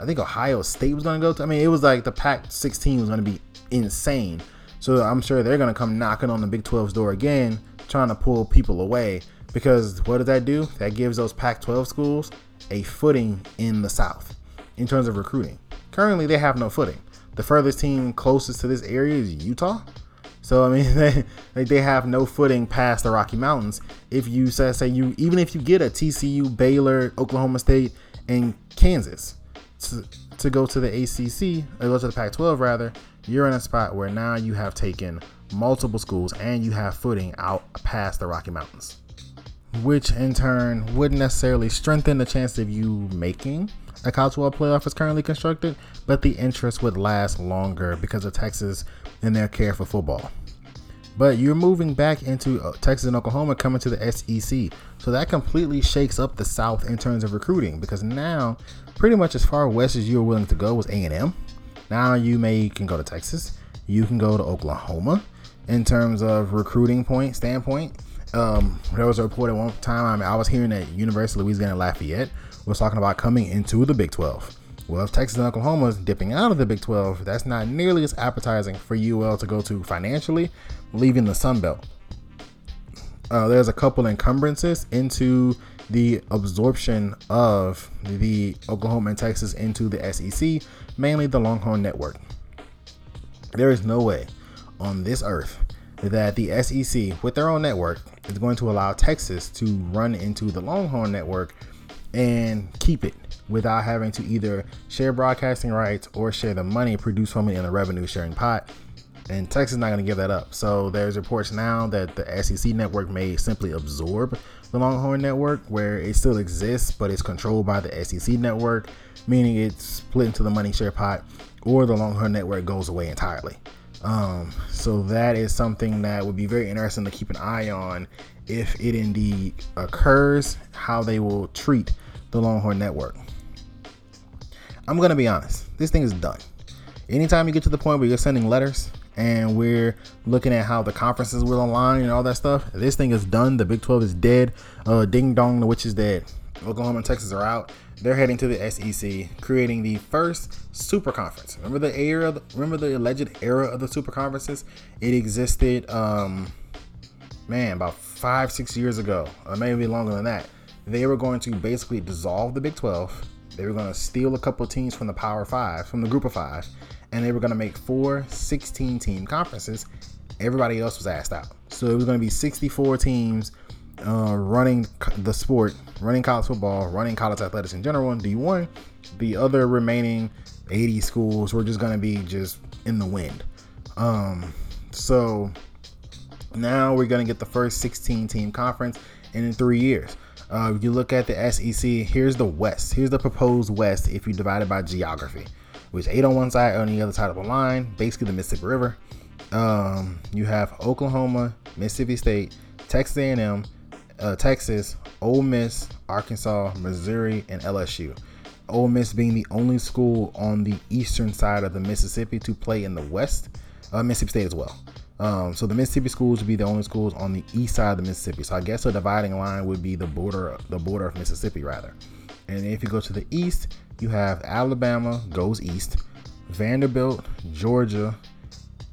I think Ohio State was going to go to. I mean, it was like the Pac 16 was going to be insane. So I'm sure they're going to come knocking on the Big 12's door again, trying to pull people away. Because what does that do? That gives those Pac 12 schools a footing in the South in terms of recruiting. Currently, they have no footing. The furthest team closest to this area is Utah. So I mean, they like they have no footing past the Rocky Mountains. If you say, say you even if you get a TCU, Baylor, Oklahoma State, and Kansas to, to go to the ACC or go to the Pac-12 rather, you're in a spot where now you have taken multiple schools and you have footing out past the Rocky Mountains, which in turn wouldn't necessarily strengthen the chance of you making a college football playoff is currently constructed, but the interest would last longer because of Texas and their care for football. But you're moving back into uh, Texas and Oklahoma coming to the SEC. So that completely shakes up the South in terms of recruiting because now pretty much as far west as you're willing to go was A&M. Now you may can go to Texas, you can go to Oklahoma in terms of recruiting point standpoint. Um, there was a report at one time I, mean, I was hearing that University of Louisiana Lafayette was talking about coming into the Big 12. Well, if Texas and Oklahoma is dipping out of the Big 12, that's not nearly as appetizing for UL to go to financially, leaving the Sun Belt. Uh, there's a couple encumbrances into the absorption of the Oklahoma and Texas into the SEC, mainly the Longhorn Network. There is no way on this earth that the SEC, with their own network, is going to allow Texas to run into the Longhorn Network and keep it without having to either share broadcasting rights or share the money produced from it in a revenue sharing pot. And Texas is not going to give that up. So there's reports now that the SEC network may simply absorb the Longhorn network, where it still exists, but it's controlled by the SEC network, meaning it's split into the money share pot, or the Longhorn network goes away entirely. Um, so that is something that would be very interesting to keep an eye on if it indeed occurs, how they will treat the Longhorn Network. I'm gonna be honest, this thing is done. Anytime you get to the point where you're sending letters and we're looking at how the conferences will align and all that stuff, this thing is done. The Big 12 is dead. Uh, ding dong, the witch is dead. Oklahoma and Texas are out. They're heading to the SEC, creating the first super conference. Remember the era? Remember the alleged era of the super conferences? It existed, um, man, about five, six years ago, or maybe longer than that. They were going to basically dissolve the Big 12. They were going to steal a couple teams from the Power Five, from the Group of Five, and they were going to make four 16 team conferences. Everybody else was asked out. So it was going to be 64 teams uh, running the sport, running college football, running college athletics in general in D1. The other remaining 80 schools were just going to be just in the wind. Um, so now we're going to get the first 16 team conference in three years. Uh, you look at the SEC, here's the West. Here's the proposed West if you divide it by geography, which eight on one side, on the other side of the line, basically the Mississippi River. Um, you have Oklahoma, Mississippi State, Texas A&M, uh, Texas, Ole Miss, Arkansas, Missouri, and LSU. Ole Miss being the only school on the eastern side of the Mississippi to play in the West, uh, Mississippi State as well. Um, so the Mississippi schools would be the only schools on the east side of the Mississippi. So I guess a dividing line would be the border, the border of Mississippi rather. And if you go to the east, you have Alabama goes east, Vanderbilt, Georgia,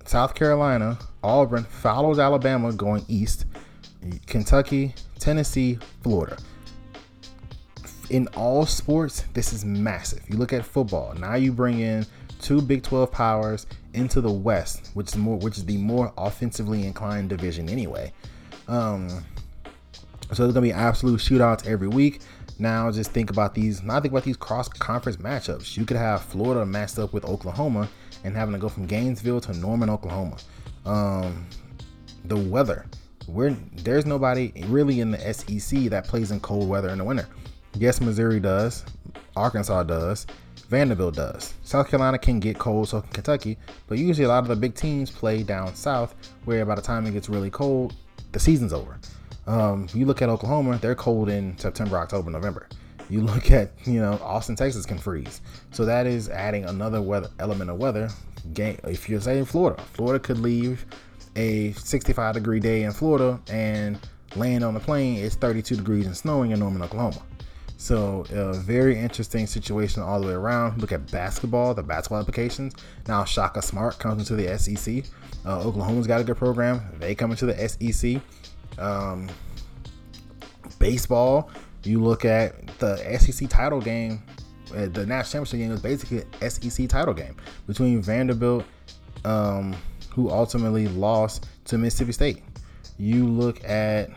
South Carolina, Auburn follows Alabama going east, Kentucky, Tennessee, Florida. In all sports, this is massive. You look at football. Now you bring in two Big 12 powers into the West, which is more which is the more offensively inclined division anyway. Um, so there's gonna be absolute shootouts every week. Now just think about these. Now think about these cross conference matchups. You could have Florida matched up with Oklahoma and having to go from Gainesville to Norman, Oklahoma. Um, the weather. Where there's nobody really in the SEC that plays in cold weather in the winter. Yes, Missouri does. Arkansas does. Vanderbilt does. South Carolina can get cold, so can Kentucky, but usually a lot of the big teams play down south, where by the time it gets really cold, the season's over. Um, you look at Oklahoma, they're cold in September, October, November. You look at, you know, Austin, Texas can freeze. So that is adding another weather element of weather. Game. If you're saying Florida, Florida could leave a 65 degree day in Florida and land on the plane, it's 32 degrees and snowing in Norman, Oklahoma. So, a very interesting situation all the way around. Look at basketball, the basketball applications. Now, Shaka Smart comes into the SEC. Uh, Oklahoma's got a good program. They come into the SEC. Um, baseball, you look at the SEC title game. Uh, the national championship game was basically an SEC title game between Vanderbilt, um, who ultimately lost to Mississippi State. You look at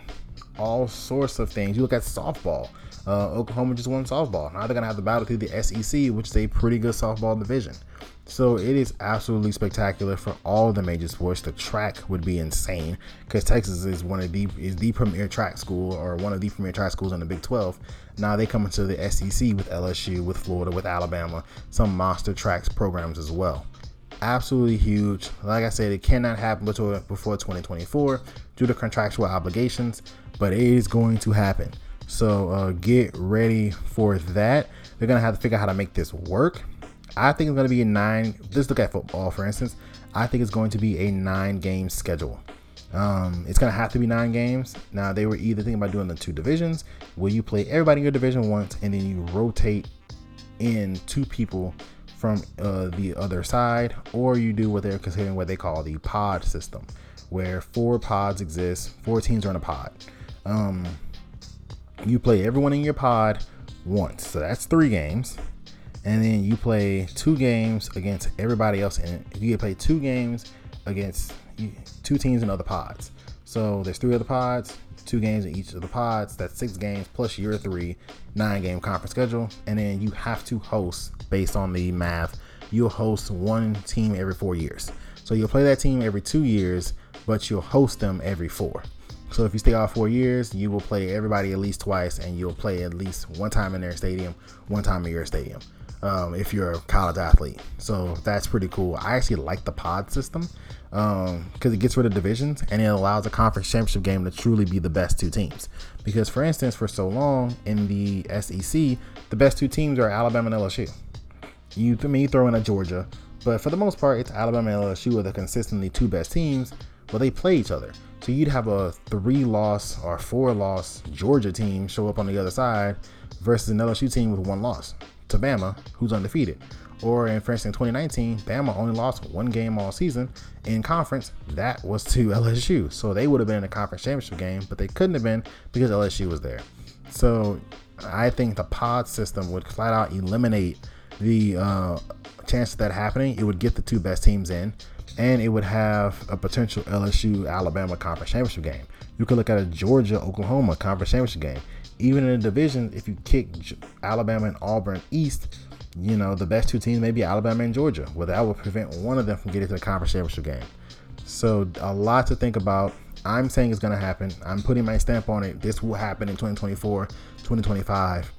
all sorts of things. You look at softball. Uh, Oklahoma just won softball. Now they're gonna have to battle through the SEC, which is a pretty good softball division. So it is absolutely spectacular for all the major sports. The track would be insane because Texas is one of the is the premier track school or one of the premier track schools in the Big 12. Now they come into the SEC with LSU, with Florida, with Alabama, some monster tracks programs as well. Absolutely huge. Like I said, it cannot happen before before 2024 due to contractual obligations, but it is going to happen. So uh, get ready for that. They're gonna have to figure out how to make this work. I think it's gonna be a nine. Let's look at football, for instance. I think it's going to be a nine game schedule. Um, it's gonna have to be nine games. Now they were either thinking about doing the two divisions, where you play everybody in your division once, and then you rotate in two people from uh, the other side, or you do what they're considering what they call the pod system, where four pods exist, four teams are in a pod. Um, you play everyone in your pod once. So that's three games. And then you play two games against everybody else. And you play two games against two teams in other pods. So there's three other pods, two games in each of the pods. That's six games plus your three, nine game conference schedule. And then you have to host based on the math. You'll host one team every four years. So you'll play that team every two years, but you'll host them every four. So if you stay out four years, you will play everybody at least twice, and you'll play at least one time in their stadium, one time in your stadium. Um, if you're a college athlete, so that's pretty cool. I actually like the pod system because um, it gets rid of divisions and it allows a conference championship game to truly be the best two teams. Because, for instance, for so long in the SEC, the best two teams are Alabama and LSU. You, to me, throw in a Georgia, but for the most part, it's Alabama and LSU are the consistently two best teams. But they play each other. So you'd have a three loss or four loss Georgia team show up on the other side versus an LSU team with one loss to Bama, who's undefeated. Or in for instance, in 2019, Bama only lost one game all season in conference. That was to LSU. So they would have been in a conference championship game, but they couldn't have been because LSU was there. So I think the pod system would flat out eliminate the uh, chance of that happening. It would get the two best teams in and it would have a potential LSU Alabama conference championship game. You could look at a Georgia Oklahoma conference championship game. Even in the division, if you kick Alabama and Auburn East, you know the best two teams may be Alabama and Georgia. Well, that would prevent one of them from getting to the conference championship game. So a lot to think about. I'm saying it's going to happen. I'm putting my stamp on it. This will happen in 2024, 2025.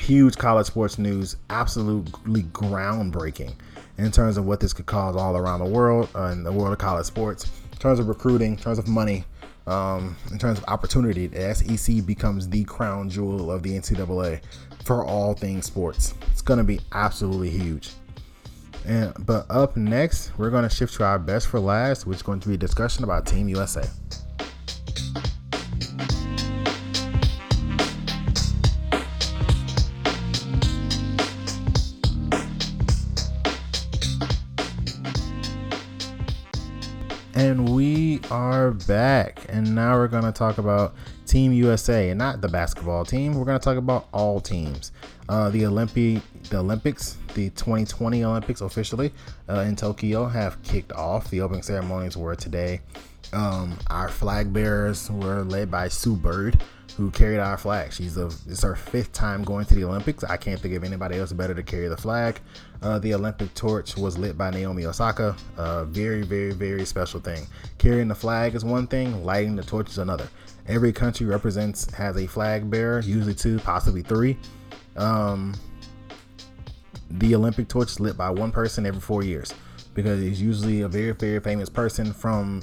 Huge college sports news, absolutely groundbreaking in terms of what this could cause all around the world uh, in the world of college sports, in terms of recruiting, in terms of money, um, in terms of opportunity. The SEC becomes the crown jewel of the NCAA for all things sports. It's going to be absolutely huge. And but up next, we're going to shift to our best for last, which is going to be a discussion about Team USA. And we are back. And now we're going to talk about Team USA and not the basketball team. We're going to talk about all teams. Uh, the Olympi- the Olympics, the 2020 Olympics officially uh, in Tokyo have kicked off. The opening ceremonies were today. Um, our flag bearers were led by Sue Bird, who carried our flag. She's a it's her fifth time going to the Olympics. I can't think of anybody else better to carry the flag. Uh, the Olympic torch was lit by Naomi Osaka. A very, very, very special thing. Carrying the flag is one thing. Lighting the torch is another. Every country represents has a flag bearer, usually two, possibly three. Um, the Olympic torch is lit by one person every four years because it's usually a very, very famous person from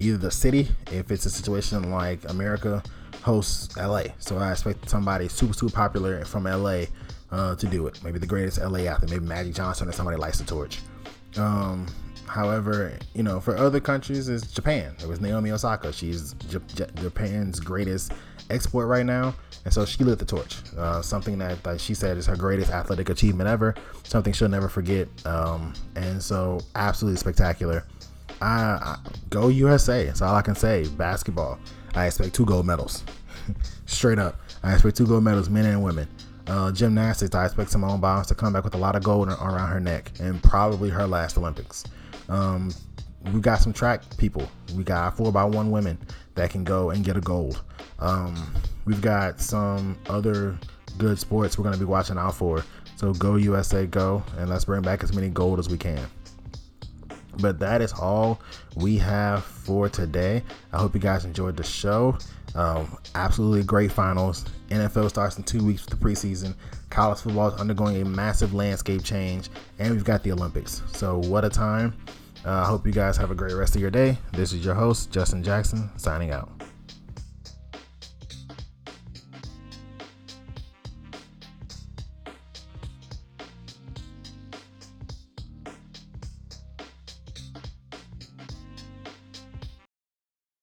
either the city, if it's a situation like America hosts LA. So I expect somebody super, super popular from LA uh, to do it. Maybe the greatest LA athlete, maybe Magic Johnson or somebody lights the torch. Um, however, you know, for other countries, it's Japan. It was Naomi Osaka. She's J- J- Japan's greatest export right now. And so she lit the torch. Uh, something that, that, she said is her greatest athletic achievement ever. Something she'll never forget. Um, and so absolutely spectacular. I, I, go USA. That's all I can say. Basketball. I expect two gold medals. Straight up. I expect two gold medals, men and women. Uh, gymnastics, I expect Simone Biles to come back with a lot of gold around her neck and probably her last Olympics. Um, we got some track people. We got four by one women that can go and get a gold. Um, we've got some other good sports we're going to be watching out for. So go USA, go, and let's bring back as many gold as we can. But that is all we have for today. I hope you guys enjoyed the show. Um, absolutely great finals. NFL starts in two weeks with the preseason. College football is undergoing a massive landscape change, and we've got the Olympics. So, what a time! Uh, I hope you guys have a great rest of your day. This is your host, Justin Jackson, signing out.